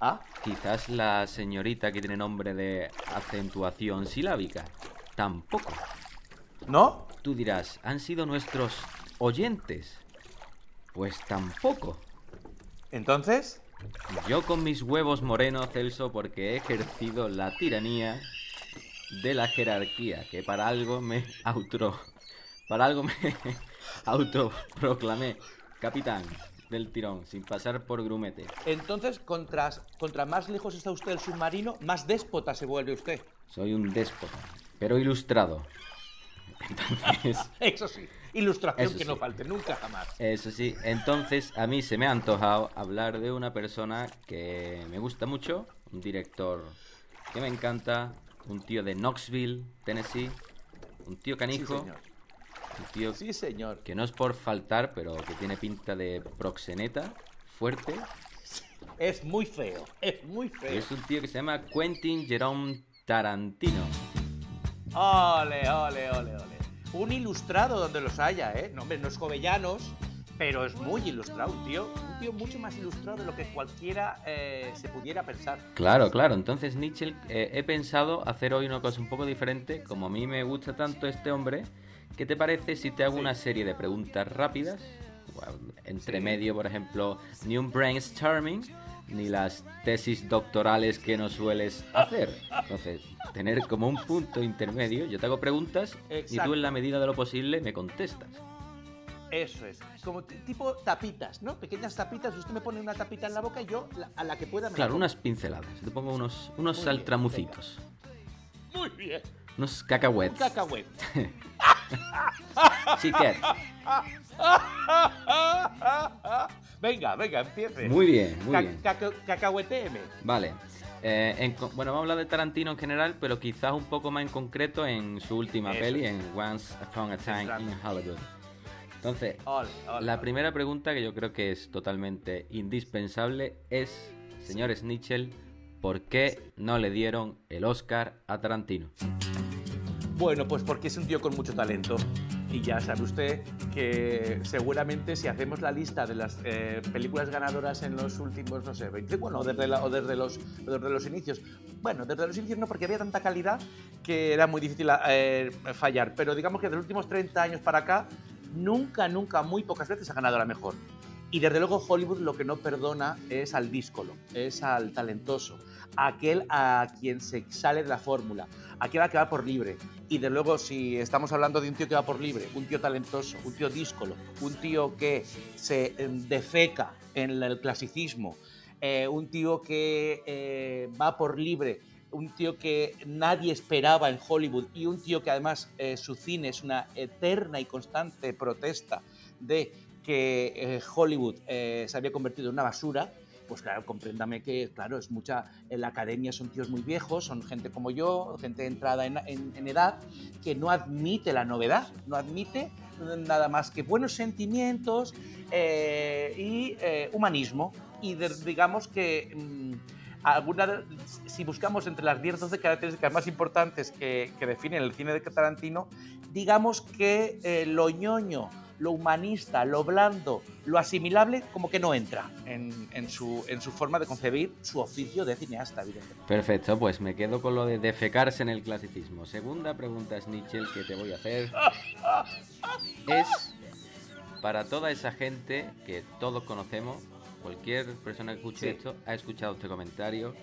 Ah. Quizás la señorita que tiene nombre de acentuación silábica. Tampoco. ¿No? Tú dirás, ¿han sido nuestros oyentes? Pues tampoco. ¿Entonces? Yo con mis huevos morenos, Celso, porque he ejercido la tiranía de la jerarquía, que para algo me auto... Para algo me autoproclamé capitán del tirón, sin pasar por grumete. Entonces, contra, contra más lejos está usted del submarino, más déspota se vuelve usted. Soy un déspota, pero ilustrado. Entonces... Eso sí. Ilustración Eso que no falte, nunca jamás. Eso sí, entonces a mí se me ha antojado hablar de una persona que me gusta mucho, un director que me encanta, un tío de Knoxville, Tennessee, un tío canijo, Sí, señor. un tío Sí, señor. que no es por faltar, pero que tiene pinta de proxeneta, fuerte, Es muy feo. Es muy y feo. es un tío que se llama Quentin Jerome Tarantino. Ole, ole, ole, ole. Un ilustrado donde los haya, ¿eh? No, hombre, no es jovellanos, pero es muy ilustrado, un tío. Un tío mucho más ilustrado de lo que cualquiera eh, se pudiera pensar. Claro, claro. Entonces, Nietzsche, eh, he pensado hacer hoy una cosa un poco diferente. Como a mí me gusta tanto este hombre, ¿qué te parece si te hago una serie de preguntas rápidas? Bueno, entre Sí. medio, por ejemplo, ni un brainstorming, ni las tesis doctorales que no sueles hacer. Entonces, tener como un punto intermedio, yo te hago preguntas y tú Exacto. en la medida de lo posible me contestas. Eso es. Como tipo tapitas, ¿no? Pequeñas tapitas. Usted me pone una tapita en la boca y yo la- a la que pueda me la Claro, unas pinceladas. Te pongo unos, unos Muy bien, saltramucitos. Muy bien. Unos Un cacahuetes. cacahuete. Chiquet. venga, venga, empiece. Muy bien, muy Ca- bien. caca- cacahueteeme. Vale. Eh, en bueno, vamos a hablar de Tarantino en general, pero quizás un poco más en concreto en su última Eso peli, en Once Upon a Time in Hollywood. Entonces, la primera pregunta que yo creo que es totalmente indispensable es, señor Snitchell, ¿por qué no le dieron el Oscar a Tarantino? Bueno, pues porque es un tío con mucho talento. Y ya sabe usted que seguramente si hacemos la lista de las eh, películas ganadoras en los últimos, no sé, 20, bueno, desde, o desde, los, desde los inicios. Bueno, desde los inicios no, porque había tanta calidad que era muy difícil eh, fallar. Pero digamos que de los últimos 30 años para acá, nunca, nunca, muy pocas veces ha ganado la mejor. Y desde luego Hollywood lo que no perdona es al díscolo, es al talentoso, aquel a quien se sale de la fórmula, aquel a que va por libre. Y desde luego si estamos hablando de un tío que va por libre, un tío talentoso, un tío díscolo, un tío que se eh, defeca en el clasicismo, eh, un tío que eh, va por libre, un tío que nadie esperaba en Hollywood y un tío que además su cine es una eterna y constante protesta de que Hollywood se había convertido en una basura, pues claro, compréndame que, claro, es mucha. En la academia son tíos muy viejos, son gente como yo, gente entrada en, edad, que no admite la novedad, no admite nada más que buenos sentimientos eh, y eh, humanismo. Y digamos que. mm, alguna si buscamos entre las 10 12 características más importantes que, que definen el cine de Tarantino, digamos que eh, lo ñoño, lo humanista, lo blando, lo asimilable, como que no entra en, en su, en su forma de concebir su oficio de cineasta, evidentemente. Perfecto, pues me quedo con lo de defecarse en el clasicismo. Segunda pregunta, Snitchell, que te voy a hacer es para toda esa gente que todos conocemos, cualquier persona que escuche Sí. esto ha escuchado este comentario,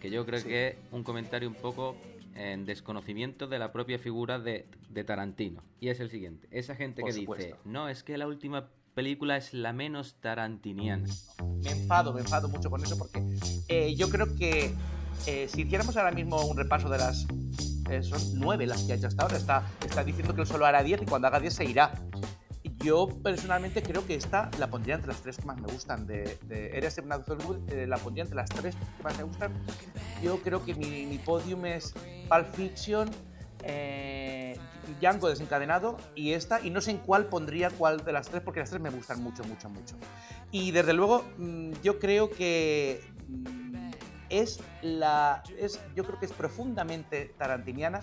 que yo creo Sí. que es un comentario un poco en desconocimiento de la propia figura de, de Tarantino. Y es el siguiente, esa gente Por que supuesto. dice, no, es que la última película es la menos tarantiniana. Me enfado, me enfado mucho con eso porque eh, yo creo que eh, si hiciéramos ahora mismo un repaso de las... eh, son nueve las que ha hecho hasta ahora, está, está diciendo que él solo hará 10 y cuando haga 10 se irá. Yo personalmente creo que esta la pondría entre las tres que más me gustan de, de Eres eh, la pondría entre las tres que más me gustan. Yo creo que mi, mi podium es Pulp Fiction, eh, Django desencadenado y esta, y no sé en cuál pondría cuál de las tres, porque las tres me gustan mucho, mucho, mucho. Y desde luego, mm, yo creo que mm, es la. Es, yo creo que es profundamente tarantiniana.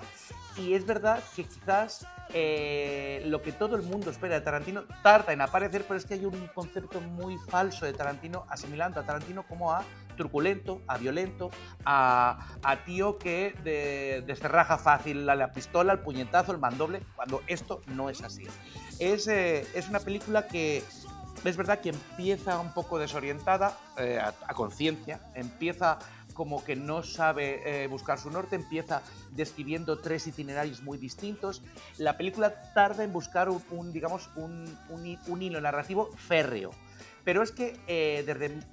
Y es verdad que quizás eh, lo que todo el mundo espera de Tarantino tarda en aparecer, pero es que hay un concepto muy falso de Tarantino, asimilando a Tarantino como a truculento, a violento, a, tío que de- fácil la, la pistola, el puñetazo, el mandoble, cuando esto no es así. Es, eh, es una película que es verdad que empieza un poco desorientada, eh, a, conciencia, empieza como que no sabe eh, buscar su norte, empieza describiendo tres itinerarios muy distintos. La película tarda en buscar un, digamos, un, un hi- un hilo narrativo férreo. Pero es que eh,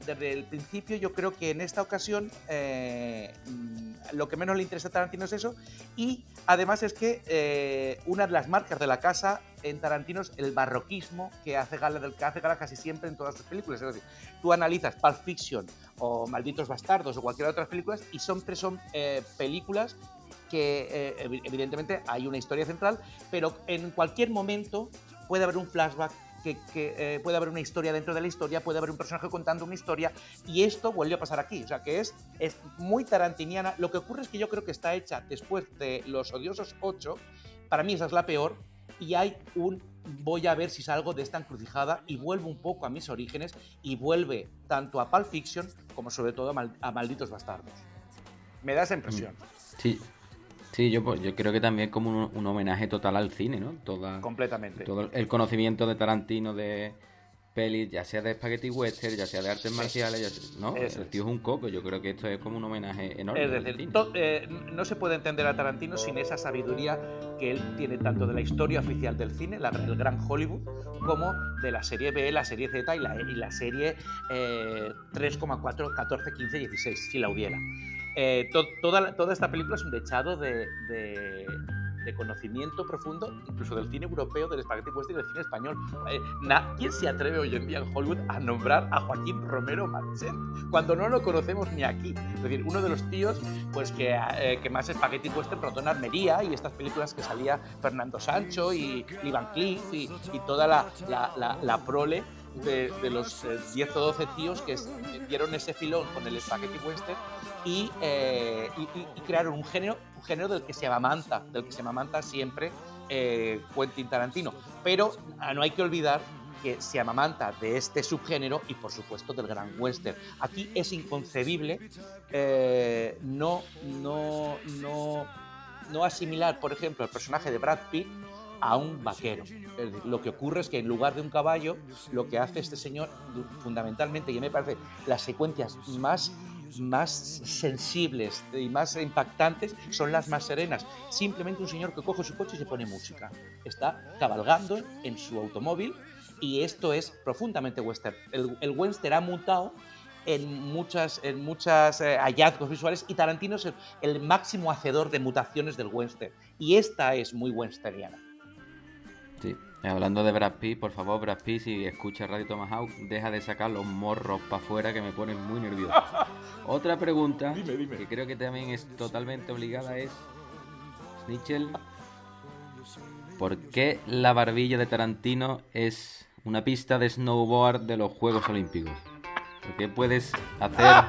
desde, el principio yo creo que en esta ocasión mm, lo que menos le interesa a Tarantino es eso. Y además es que una de las marcas de la casa en Tarantino es el barroquismo que hace gala, del que hace gala casi siempre en todas sus películas. Es decir, tú analizas Pulp Fiction o Malditos Bastardos o cualquier otras películas y siempre son eh, películas que eh, evi- evidentemente hay una historia central, pero en cualquier momento puede haber un flashback, que, que, eh, puede haber una historia dentro de la historia, puede haber un personaje contando una historia, y esto vuelve a pasar aquí. O sea, que es, es muy tarantiniana. Lo que ocurre es que yo creo que está hecha después de Los Odiosos 8, para mí esa es la peor, y hay un voy a ver si salgo de esta encrucijada y vuelvo un poco a mis orígenes y vuelve tanto a Pulp Fiction como sobre todo a, Mal- a Malditos Bastardos. Me da esa impresión. Sí, sí yo, pues, yo creo que también como un, un homenaje total al cine, ¿no? Toda, Completamente. todo el conocimiento de Tarantino de, pelis, ya sea de spaghetti western, ya sea de artes marciales, ya sea- ¿no? Eso el tío es un coco, yo creo que esto es como un homenaje enorme. Es decir, eh, no se puede entender a Tarantino sin esa sabiduría que él tiene tanto de la historia oficial del cine, la- el gran Hollywood, como de la serie B, la serie Z y la, y la serie eh, 3,4, 14, 15, 16, si la hubiera. Eh, to- toda, toda esta película es un dechado de, de- de conocimiento profundo, incluso del cine europeo, del spaghetti western y del cine español. Eh, ¿Quién se atreve hoy en día en Hollywood a nombrar a Joaquín Romero Marchand cuando no lo conocemos ni aquí? Es decir, uno de los tíos pues que, eh, que más spaghetti western en Armería y estas películas que salía Fernando Sancho y Lee Van Cleef y, y toda la, la- la- la prole de, de los eh, 10 o 12 tíos que dieron ese filón con el spaghetti western y, eh, y- y crearon un género, un género del que se amamanta, del que se amamanta siempre eh, Quentin Tarantino. Pero ah, no hay que olvidar que se amamanta de este subgénero y por supuesto del gran western. Aquí es inconcebible eh, no, no, no, no asimilar, por ejemplo, el personaje de Brad Pitt a un vaquero. Lo que ocurre es que en lugar de un caballo, lo que hace este señor fundamentalmente, y me parece las secuencias más más sensibles y más impactantes son las más serenas. Simplemente un señor que coge su coche y se pone música. Está cabalgando en su automóvil y esto es profundamente western. El, western ha mutado en muchas, en muchas eh, hallazgos visuales y Tarantino es el, el máximo hacedor de mutaciones del western. Y esta es muy westerniana. Eh, Hablando de Brad Pitt, por favor, Brad Pitt, si escucha Radio Tomahawk, deja de sacar los morros para afuera que me ponen muy nervioso. Otra pregunta que creo que también es totalmente obligada es, Snitchell, ¿por qué la barbilla de Tarantino es una pista de snowboard de los Juegos Olímpicos? ¿Por qué puedes hacer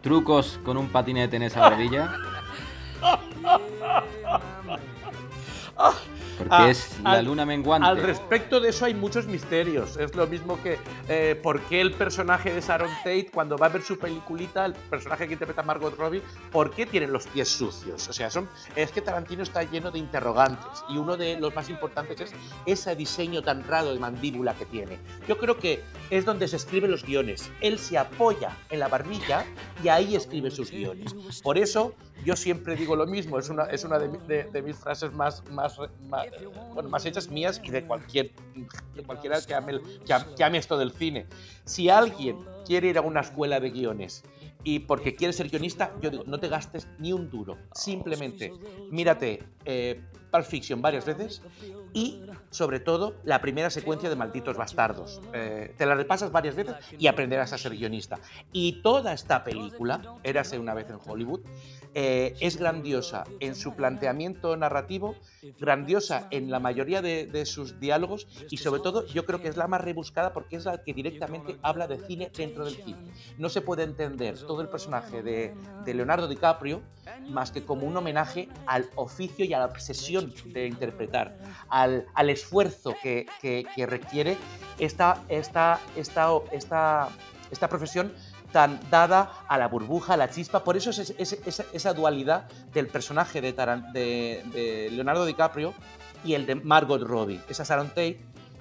trucos con un patinete en esa barbilla? Porque Ah, es la al- luna menguante. Al respecto de eso hay muchos misterios. Es lo mismo que eh, por qué el personaje de Sharon Tate, cuando va a ver su peliculita, el personaje que interpreta Margot Robbie, ¿por qué tienen los pies sucios? O sea, son, es que Tarantino está lleno de interrogantes y uno de los más importantes es ese diseño tan raro de mandíbula que tiene. Yo creo que es donde se escriben los guiones. Él se apoya en la barbilla y ahí escribe sus guiones. Por eso yo siempre digo lo mismo, es una, es una de, mi- de- de mis frases más, más, más, más hechas mías y de, cualquier, de cualquiera que ame, que que esto del cine. Si alguien quiere ir a una escuela de guiones y porque quiere ser guionista, yo digo, no te gastes ni un duro. Simplemente mírate eh, Pulp Fiction varias veces y, sobre todo, la primera secuencia de Malditos Bastardos. Eh, te la repasas varias veces y aprenderás a ser guionista. Y toda esta película, Érase una vez en Hollywood, eh, es grandiosa en su planteamiento narrativo, grandiosa en la mayoría de, de sus diálogos y sobre todo yo creo que es la más rebuscada porque es la que directamente habla de cine dentro del cine. No se puede entender todo el personaje de, de Leonardo DiCaprio más que como un homenaje al oficio y a la obsesión de interpretar, al, al esfuerzo que, que- requiere esta, esta, esta, esta, esta profesión tan dada a la burbuja, a la chispa. Por eso es, es- es- esa, esa dualidad del personaje de Leonardo DiCaprio y el de Margot Robbie, esa Sharon Tate,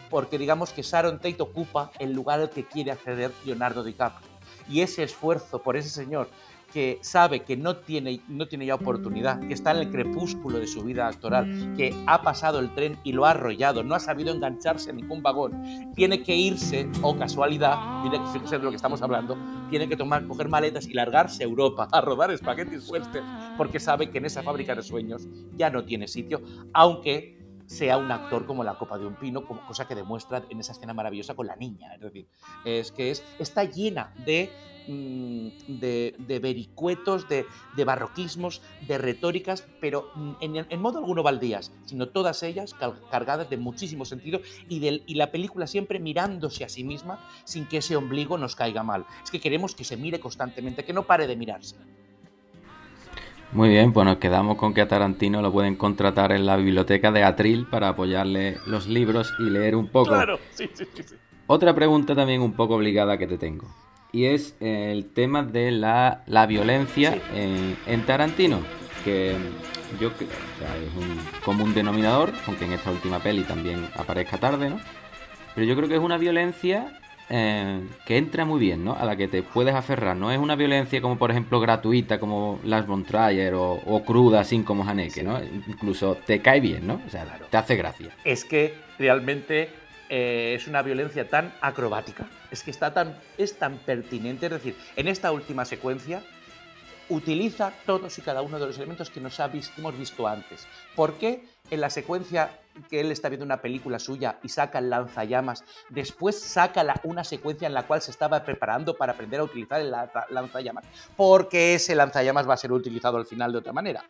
porque digamos que Sharon Tate ocupa el lugar al que quiere acceder Leonardo DiCaprio. Y ese esfuerzo por ese señor que sabe que no tiene, no tiene ya oportunidad, que está en el crepúsculo de su vida actoral, que ha pasado el tren y lo ha arrollado, no ha sabido engancharse en ningún vagón, tiene que irse, o casualidad, tiene que fíjese de lo que estamos hablando, tiene que tomar, coger maletas y largarse a Europa a rodar espaguetis western, porque sabe que en esa fábrica de sueños ya no tiene sitio, aunque sea un actor como la copa de un pino, como cosa que demuestra en esa escena maravillosa con la niña. Es decir, es que es, está llena de, mm, de, de vericuetos, de, de barroquismos, de retóricas, pero mm, en, en modo alguno baldías, sino todas ellas cargadas de muchísimo sentido y, del, y la película siempre mirándose a sí misma sin que ese ombligo nos caiga mal. Es que queremos que se mire constantemente, que no pare de mirarse. Muy bien, pues nos quedamos con que a Tarantino lo pueden contratar en la biblioteca de Atril para apoyarle los libros y leer un poco. Claro, sí, sí. sí. Otra pregunta también un poco obligada que te tengo. Y es el tema de la, la violencia en, en Tarantino. Que yo creo, o sea, es un común denominador, aunque en esta última peli también aparezca tarde, ¿no? Pero yo creo que es una violencia eh, que entra muy bien, ¿no? A la que te puedes aferrar. No es una violencia como, por ejemplo, gratuita como Las von Trier o, o cruda, así como Haneke, ¿no? Incluso te cae bien, ¿no? O sea, te hace gracia. es que realmente eh, es una violencia tan acrobática, es que está tan, es tan pertinente, es decir, en esta última secuencia utiliza todos y cada uno de los elementos que nos ha vis- hemos visto antes. ¿Por qué en la secuencia que él está viendo una película suya y saca el lanzallamas, después saca una secuencia en la cual se estaba preparando para aprender a utilizar el lanza- lanzallamas? Porque ese lanzallamas va a ser utilizado al final de otra manera.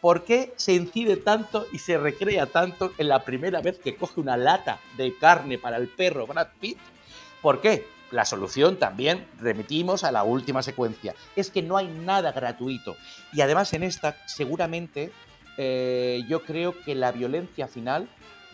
¿Por qué se incide tanto y se recrea tanto en la primera vez que coge una lata de carne para el perro Brad Pitt? ¿Por qué? La solución también remitimos a la última secuencia. Es que no hay nada gratuito. Y además en esta seguramente eh, yo creo que la violencia final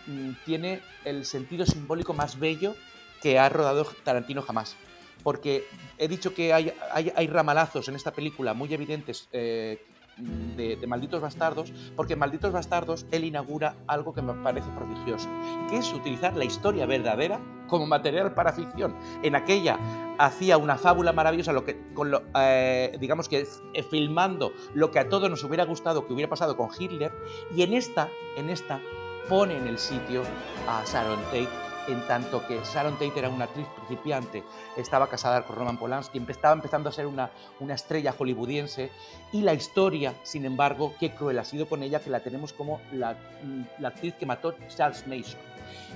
mm, tiene el sentido simbólico más bello que ha rodado Tarantino jamás. Porque he dicho que hay, ramalazos en esta película muy evidentes eh, de, Malditos Bastardos, porque en Malditos Bastardos él inaugura algo que me parece prodigioso, que es utilizar la historia verdadera como material para ficción. En aquella hacía una fábula maravillosa, lo que, con lo, eh, digamos que eh, filmando lo que a todos nos hubiera gustado que hubiera pasado con Hitler, y en esta, en esta pone en el sitio a Sharon Tate en tanto que Sharon Tate era una actriz principiante, estaba casada con Roman Polanski, estaba empezando a ser una, una estrella hollywoodiense y la historia, sin embargo, qué cruel ha sido con ella, que la tenemos como la, mm, la actriz que mató Charles Mason.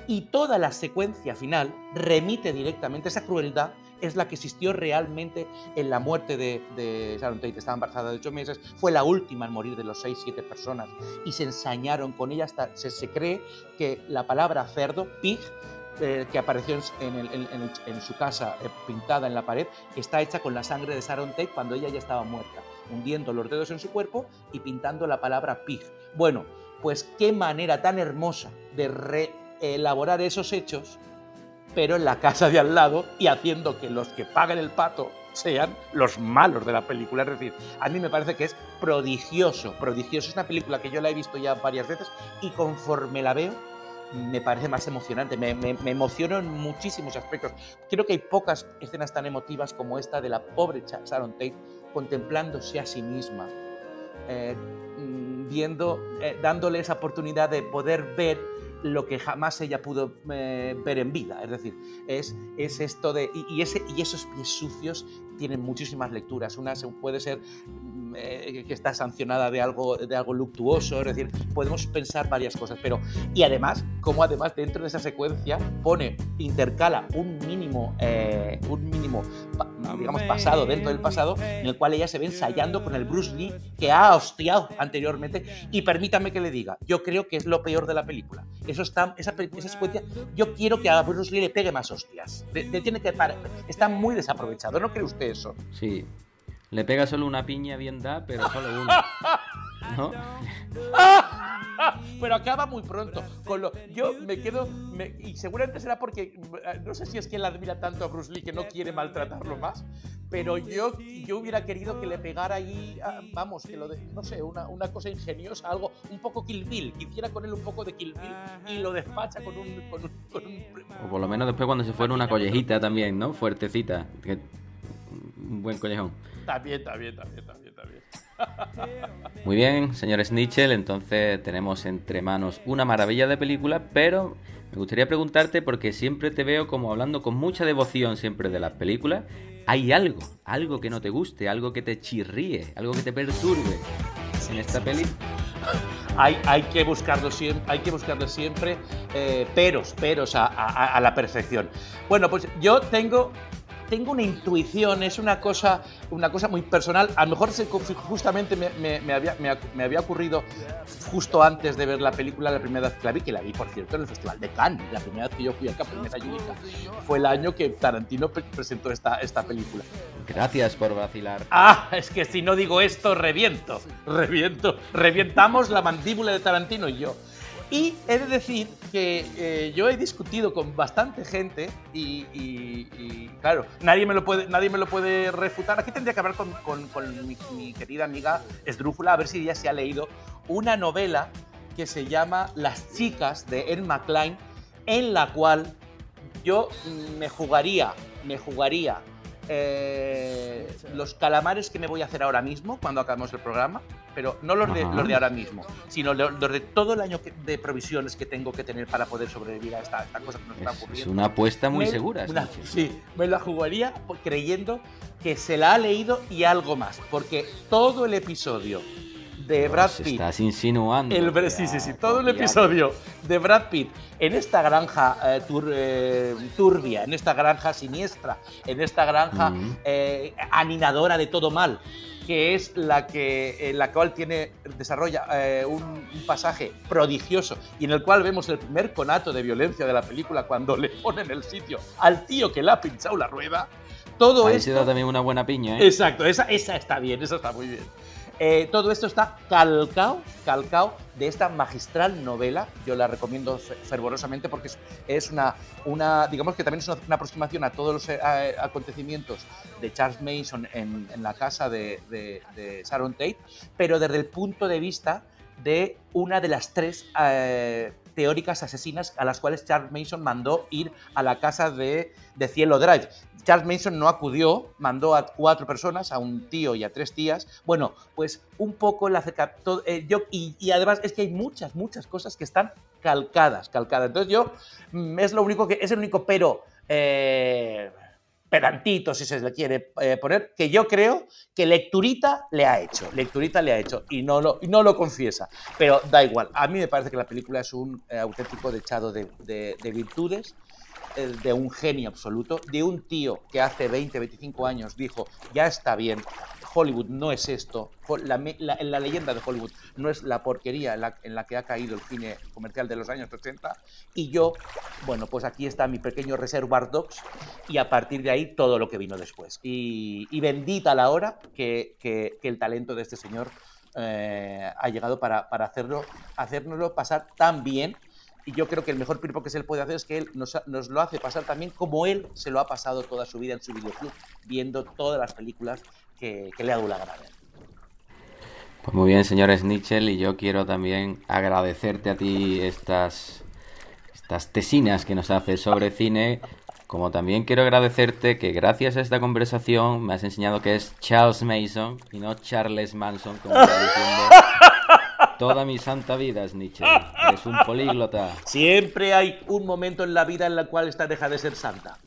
Y toda la secuencia final remite directamente, esa crueldad es la que existió realmente en la muerte de, de Sharon Tate. Estaba embarazada de 8 meses, fue la última en morir de los 6, 7 personas y se ensañaron con ella hasta se, se cree que la palabra cerdo, pig, eh, que apareció en, su casa eh, pintada en la pared, está hecha con la sangre de Sharon Tate cuando ella ya estaba muerta, hundiendo los dedos en su cuerpo y pintando la palabra pig. Bueno, pues qué manera tan hermosa de reelaborar esos hechos, pero en la casa de al lado y haciendo que los que paguen el pato sean los malos de la película. Es decir, a mí me parece que es prodigioso, prodigioso. Es una película que yo la he visto ya varias veces y conforme la veo, me parece más emocionante, me, me, me emociono en muchísimos aspectos. Creo que hay pocas escenas tan emotivas como esta de la pobre Sharon Tate contemplándose a sí misma, eh, mm, viendo, eh, dándole esa oportunidad de poder ver lo que jamás ella pudo eh, ver en vida. Es decir, es, es esto de... Y, ese, y esos pies sucios tienen muchísimas lecturas. Una puede ser mm, eh, que está sancionada de algo, de algo luctuoso, es decir, podemos pensar varias cosas, pero... Y además, como además dentro de esa secuencia pone, intercala un mínimo, eh, un mínimo, digamos, pasado dentro del pasado, en el cual ella se ve ensayando con el Bruce Lee que ha hostiado anteriormente. Y permítame que le diga, yo creo que es lo peor de la película. Eso está, esa, esa secuencia, yo quiero que a Bruce Lee le pegue más hostias. Le- le tiene que está muy desaprovechado, ¿no cree usted eso? Sí. Le pega solo una piña bien da, pero solo una. ¿No? Pero acaba muy pronto. Con lo, yo me quedo. me- y seguramente será porque. eh, No sé si es que él admira tanto a Bruce Lee que no quiere maltratarlo más. Pero yo, yo hubiera querido que le pegara ahí. ah, vamos, que lo de. No sé, una, una cosa ingeniosa, algo un poco Kill Bill. Que hiciera con él un poco de Kill Bill y lo despacha con un. Con un, con un- O por lo menos después cuando se fuera una collejita también, ¿no? Fuertecita. Que- Un buen collejón. También, también, también, también, también. Muy bien, señor Snitchell, entonces tenemos entre manos una maravilla de película, pero me gustaría preguntarte, porque siempre te veo como hablando con mucha devoción siempre de las películas, ¿hay algo, algo que no te guste, algo que te chirríe, algo que te perturbe en esta peli? hay, hay que buscarlo siempre, hay que buscarlo siempre eh, peros, a la perfección. Bueno, pues yo tengo, tengo una intuición, es una cosa, una cosa muy personal. A lo mejor se- justamente me, me- me había, me, había ocurrido justo antes de ver la película, la primera vez que la vi, que la vi, por cierto, en el Festival de Cannes. La primera vez que yo fui acá, primera y única, fue el año que Tarantino pre- presentó esta, esta película. Gracias por vacilar. Ah, es que si no digo esto, reviento, reviento, revientamos la mandíbula de Tarantino y yo. Y he de decir que eh, yo he discutido con bastante gente y, claro, nadie me, lo puede, nadie me lo puede refutar. Aquí tendría que hablar con, con- mi, querida amiga Esdrújula a ver si ella se ha leído una novela que se llama Las chicas de Ed McCline, en la cual yo me jugaría, me jugaría eh, los calamares que me voy a hacer ahora mismo cuando acabemos el programa, pero no los de, Ajá. los de ahora mismo, sino lo- los de todo el año que- de provisiones que tengo que tener para poder sobrevivir a esta, esta cosa que nos está Es, es ocurriendo. una apuesta muy Me- segura. una- sí, me la jugaría creyendo que se la ha leído y algo más, porque todo el episodio de Brad Pitt estás insinuando. el, ya, sí, sí, sí, todo el episodio de Brad Pitt en esta granja eh, tur- eh, turbia, en esta granja siniestra, en esta granja Mm. eh, aninadora de todo mal, que es la que en la cual tiene desarrolla eh, un, un pasaje prodigioso y en el cual vemos el primer conato de violencia de la película cuando le ponen el sitio al tío que le ha pinchado la rueda. Todo esto se da también una buena piña, ¿eh? Exacto, esa, esa está bien, esa está muy bien. Eh, todo esto está calcao, calcao de esta magistral novela. Yo la recomiendo fe- fervorosamente porque es, una, una, digamos que también es una, aproximación a todos los eh, acontecimientos de Charles Mason en, en la casa de Sharon Tate, pero desde el punto de vista de una de las tres eh, teóricas asesinas a las cuales Charles Mason mandó ir a la casa de, de Cielo Drive. Charles Mason no acudió, mandó a cuatro personas, a un tío y a tres tías. Bueno, pues un poco la todo, eh, yo, y, además es que hay muchas, muchas cosas que están calcadas, calcadas. Entonces yo, mm, es lo único que, es el único pero eh, pedantito, si se le quiere eh, poner, que yo creo que Lecturita le ha hecho. Lecturita le ha hecho y no lo, no lo confiesa. Pero da igual, a mí me parece que la película es un eh, auténtico dechado de, de- de virtudes, de un genio absoluto, de un tío que hace 20, 25 años dijo, ya está bien, Hollywood no es esto, la, la- leyenda de Hollywood no es la porquería en la, que ha caído el cine comercial de los años 80, y yo, bueno, pues aquí está mi pequeño Reservoir Dogs, y a partir de ahí todo lo que vino después. Y, bendita la hora que, que- que el talento de este señor eh, ha llegado para, para hacerlo, hacérnoslo pasar tan bien. Y yo creo que el mejor piropo que se le puede hacer es que él nos, lo hace pasar también como él se lo ha pasado toda su vida en su videoclub, viendo todas las películas que, le ha dado la gana. Pues muy bien, señor Snitchell, y yo quiero también agradecerte a ti estas, estas tesinas que nos haces sobre cine, como también quiero agradecerte que gracias a esta conversación me has enseñado que es Charles Mason y no Charles Manson, como está diciendo toda mi santa vida, Snitchell. Eres un políglota. Siempre hay un momento en la vida en el cual esta deja de ser santa.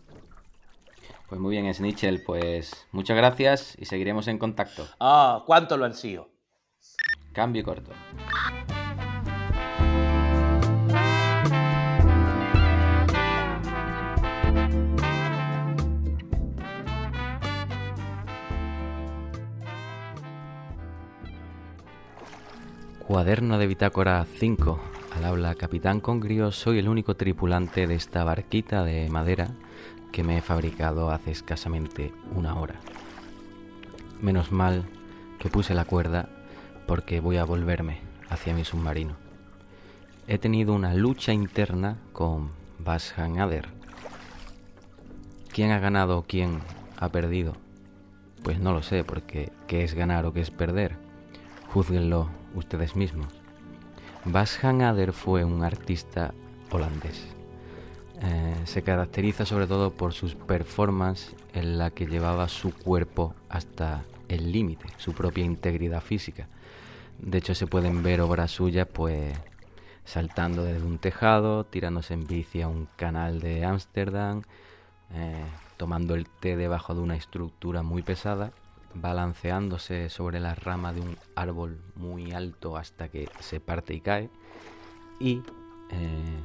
Pues muy bien, Snitchell, pues muchas gracias y seguiremos en contacto. Ah, cuánto lo han sido. Cambio corto. Cuaderno de bitácora 5. Al habla Capitán Congrio, soy el único tripulante de esta barquita de madera que me he fabricado hace escasamente una hora. Menos mal que puse la cuerda porque voy a volverme hacia mi submarino. He tenido una lucha interna con Bashan Ader. ¿Quién ha ganado o quién ha perdido? Pues no lo sé, porque ¿qué es ganar o qué es perder? Júzguenlo ustedes mismos. Bashan Ader fue un artista holandés. Eh, se caracteriza sobre todo por sus performances en la que llevaba su cuerpo hasta el límite, su propia integridad física. De hecho, se pueden ver obras suyas, pues saltando desde un tejado, tirándose en bici a un canal de Ámsterdam, eh, tomando el té debajo de una estructura muy pesada, balanceándose sobre la rama de un árbol muy alto hasta que se parte y cae, y eh,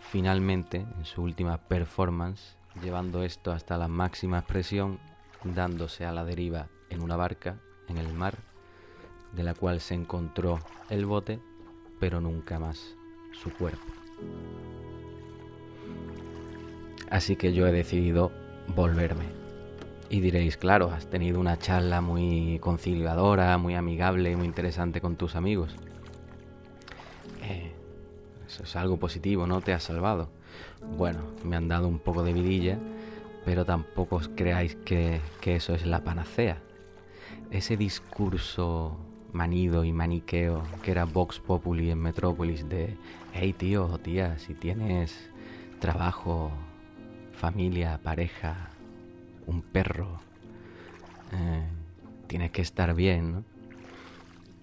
finalmente, en su última performance, llevando esto hasta la máxima expresión, dándose a la deriva en una barca en el mar, de la cual se encontró el bote, pero nunca más su cuerpo. Así que yo he decidido volverme. Y diréis, claro, has tenido una charla muy conciliadora, muy amigable, muy interesante con tus amigos. Eh, eso es algo positivo, ¿no? Te has salvado. Bueno, me han dado un poco de vidilla, pero tampoco os creáis que, que eso es la panacea. Ese discurso manido y maniqueo que era Vox Populi en Metrópolis de, hey tío o tía, si tienes trabajo familia, pareja, un perro. Eh, tienes que estar bien, ¿no?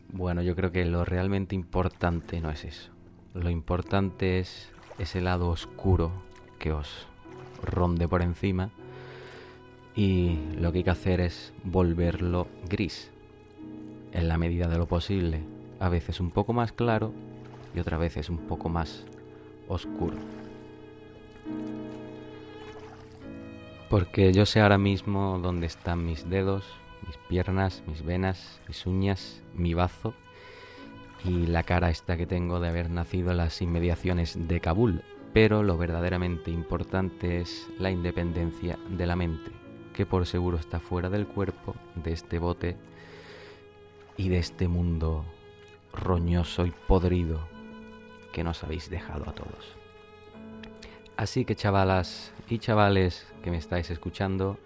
Bueno, yo creo que lo realmente importante no es eso. Lo importante es ese lado oscuro que os ronde por encima y lo que hay que hacer es volverlo gris, en la medida de lo posible, a veces un poco más claro y otras veces un poco más oscuro. Porque yo sé ahora mismo dónde están mis dedos, mis piernas, mis venas, mis uñas, mi bazo y la cara esta que tengo de haber nacido en las inmediaciones de Kabul. Pero lo verdaderamente importante es la independencia de la mente, que por seguro está fuera del cuerpo, de este bote y de este mundo roñoso y podrido que nos habéis dejado a todos. Así que chavalas y chavales que me estáis escuchando,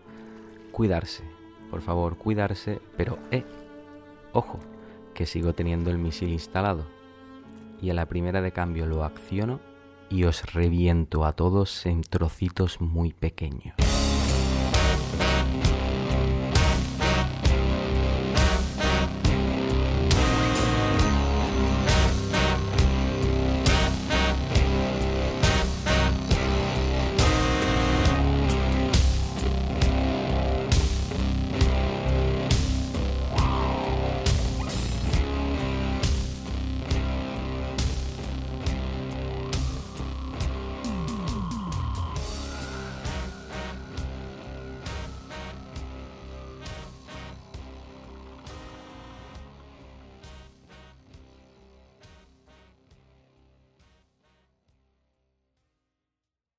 cuidarse, por favor, cuidarse, pero eh, ojo, que sigo teniendo el misil instalado. Y a la primera de cambio lo acciono y os reviento a todos en trocitos muy pequeños.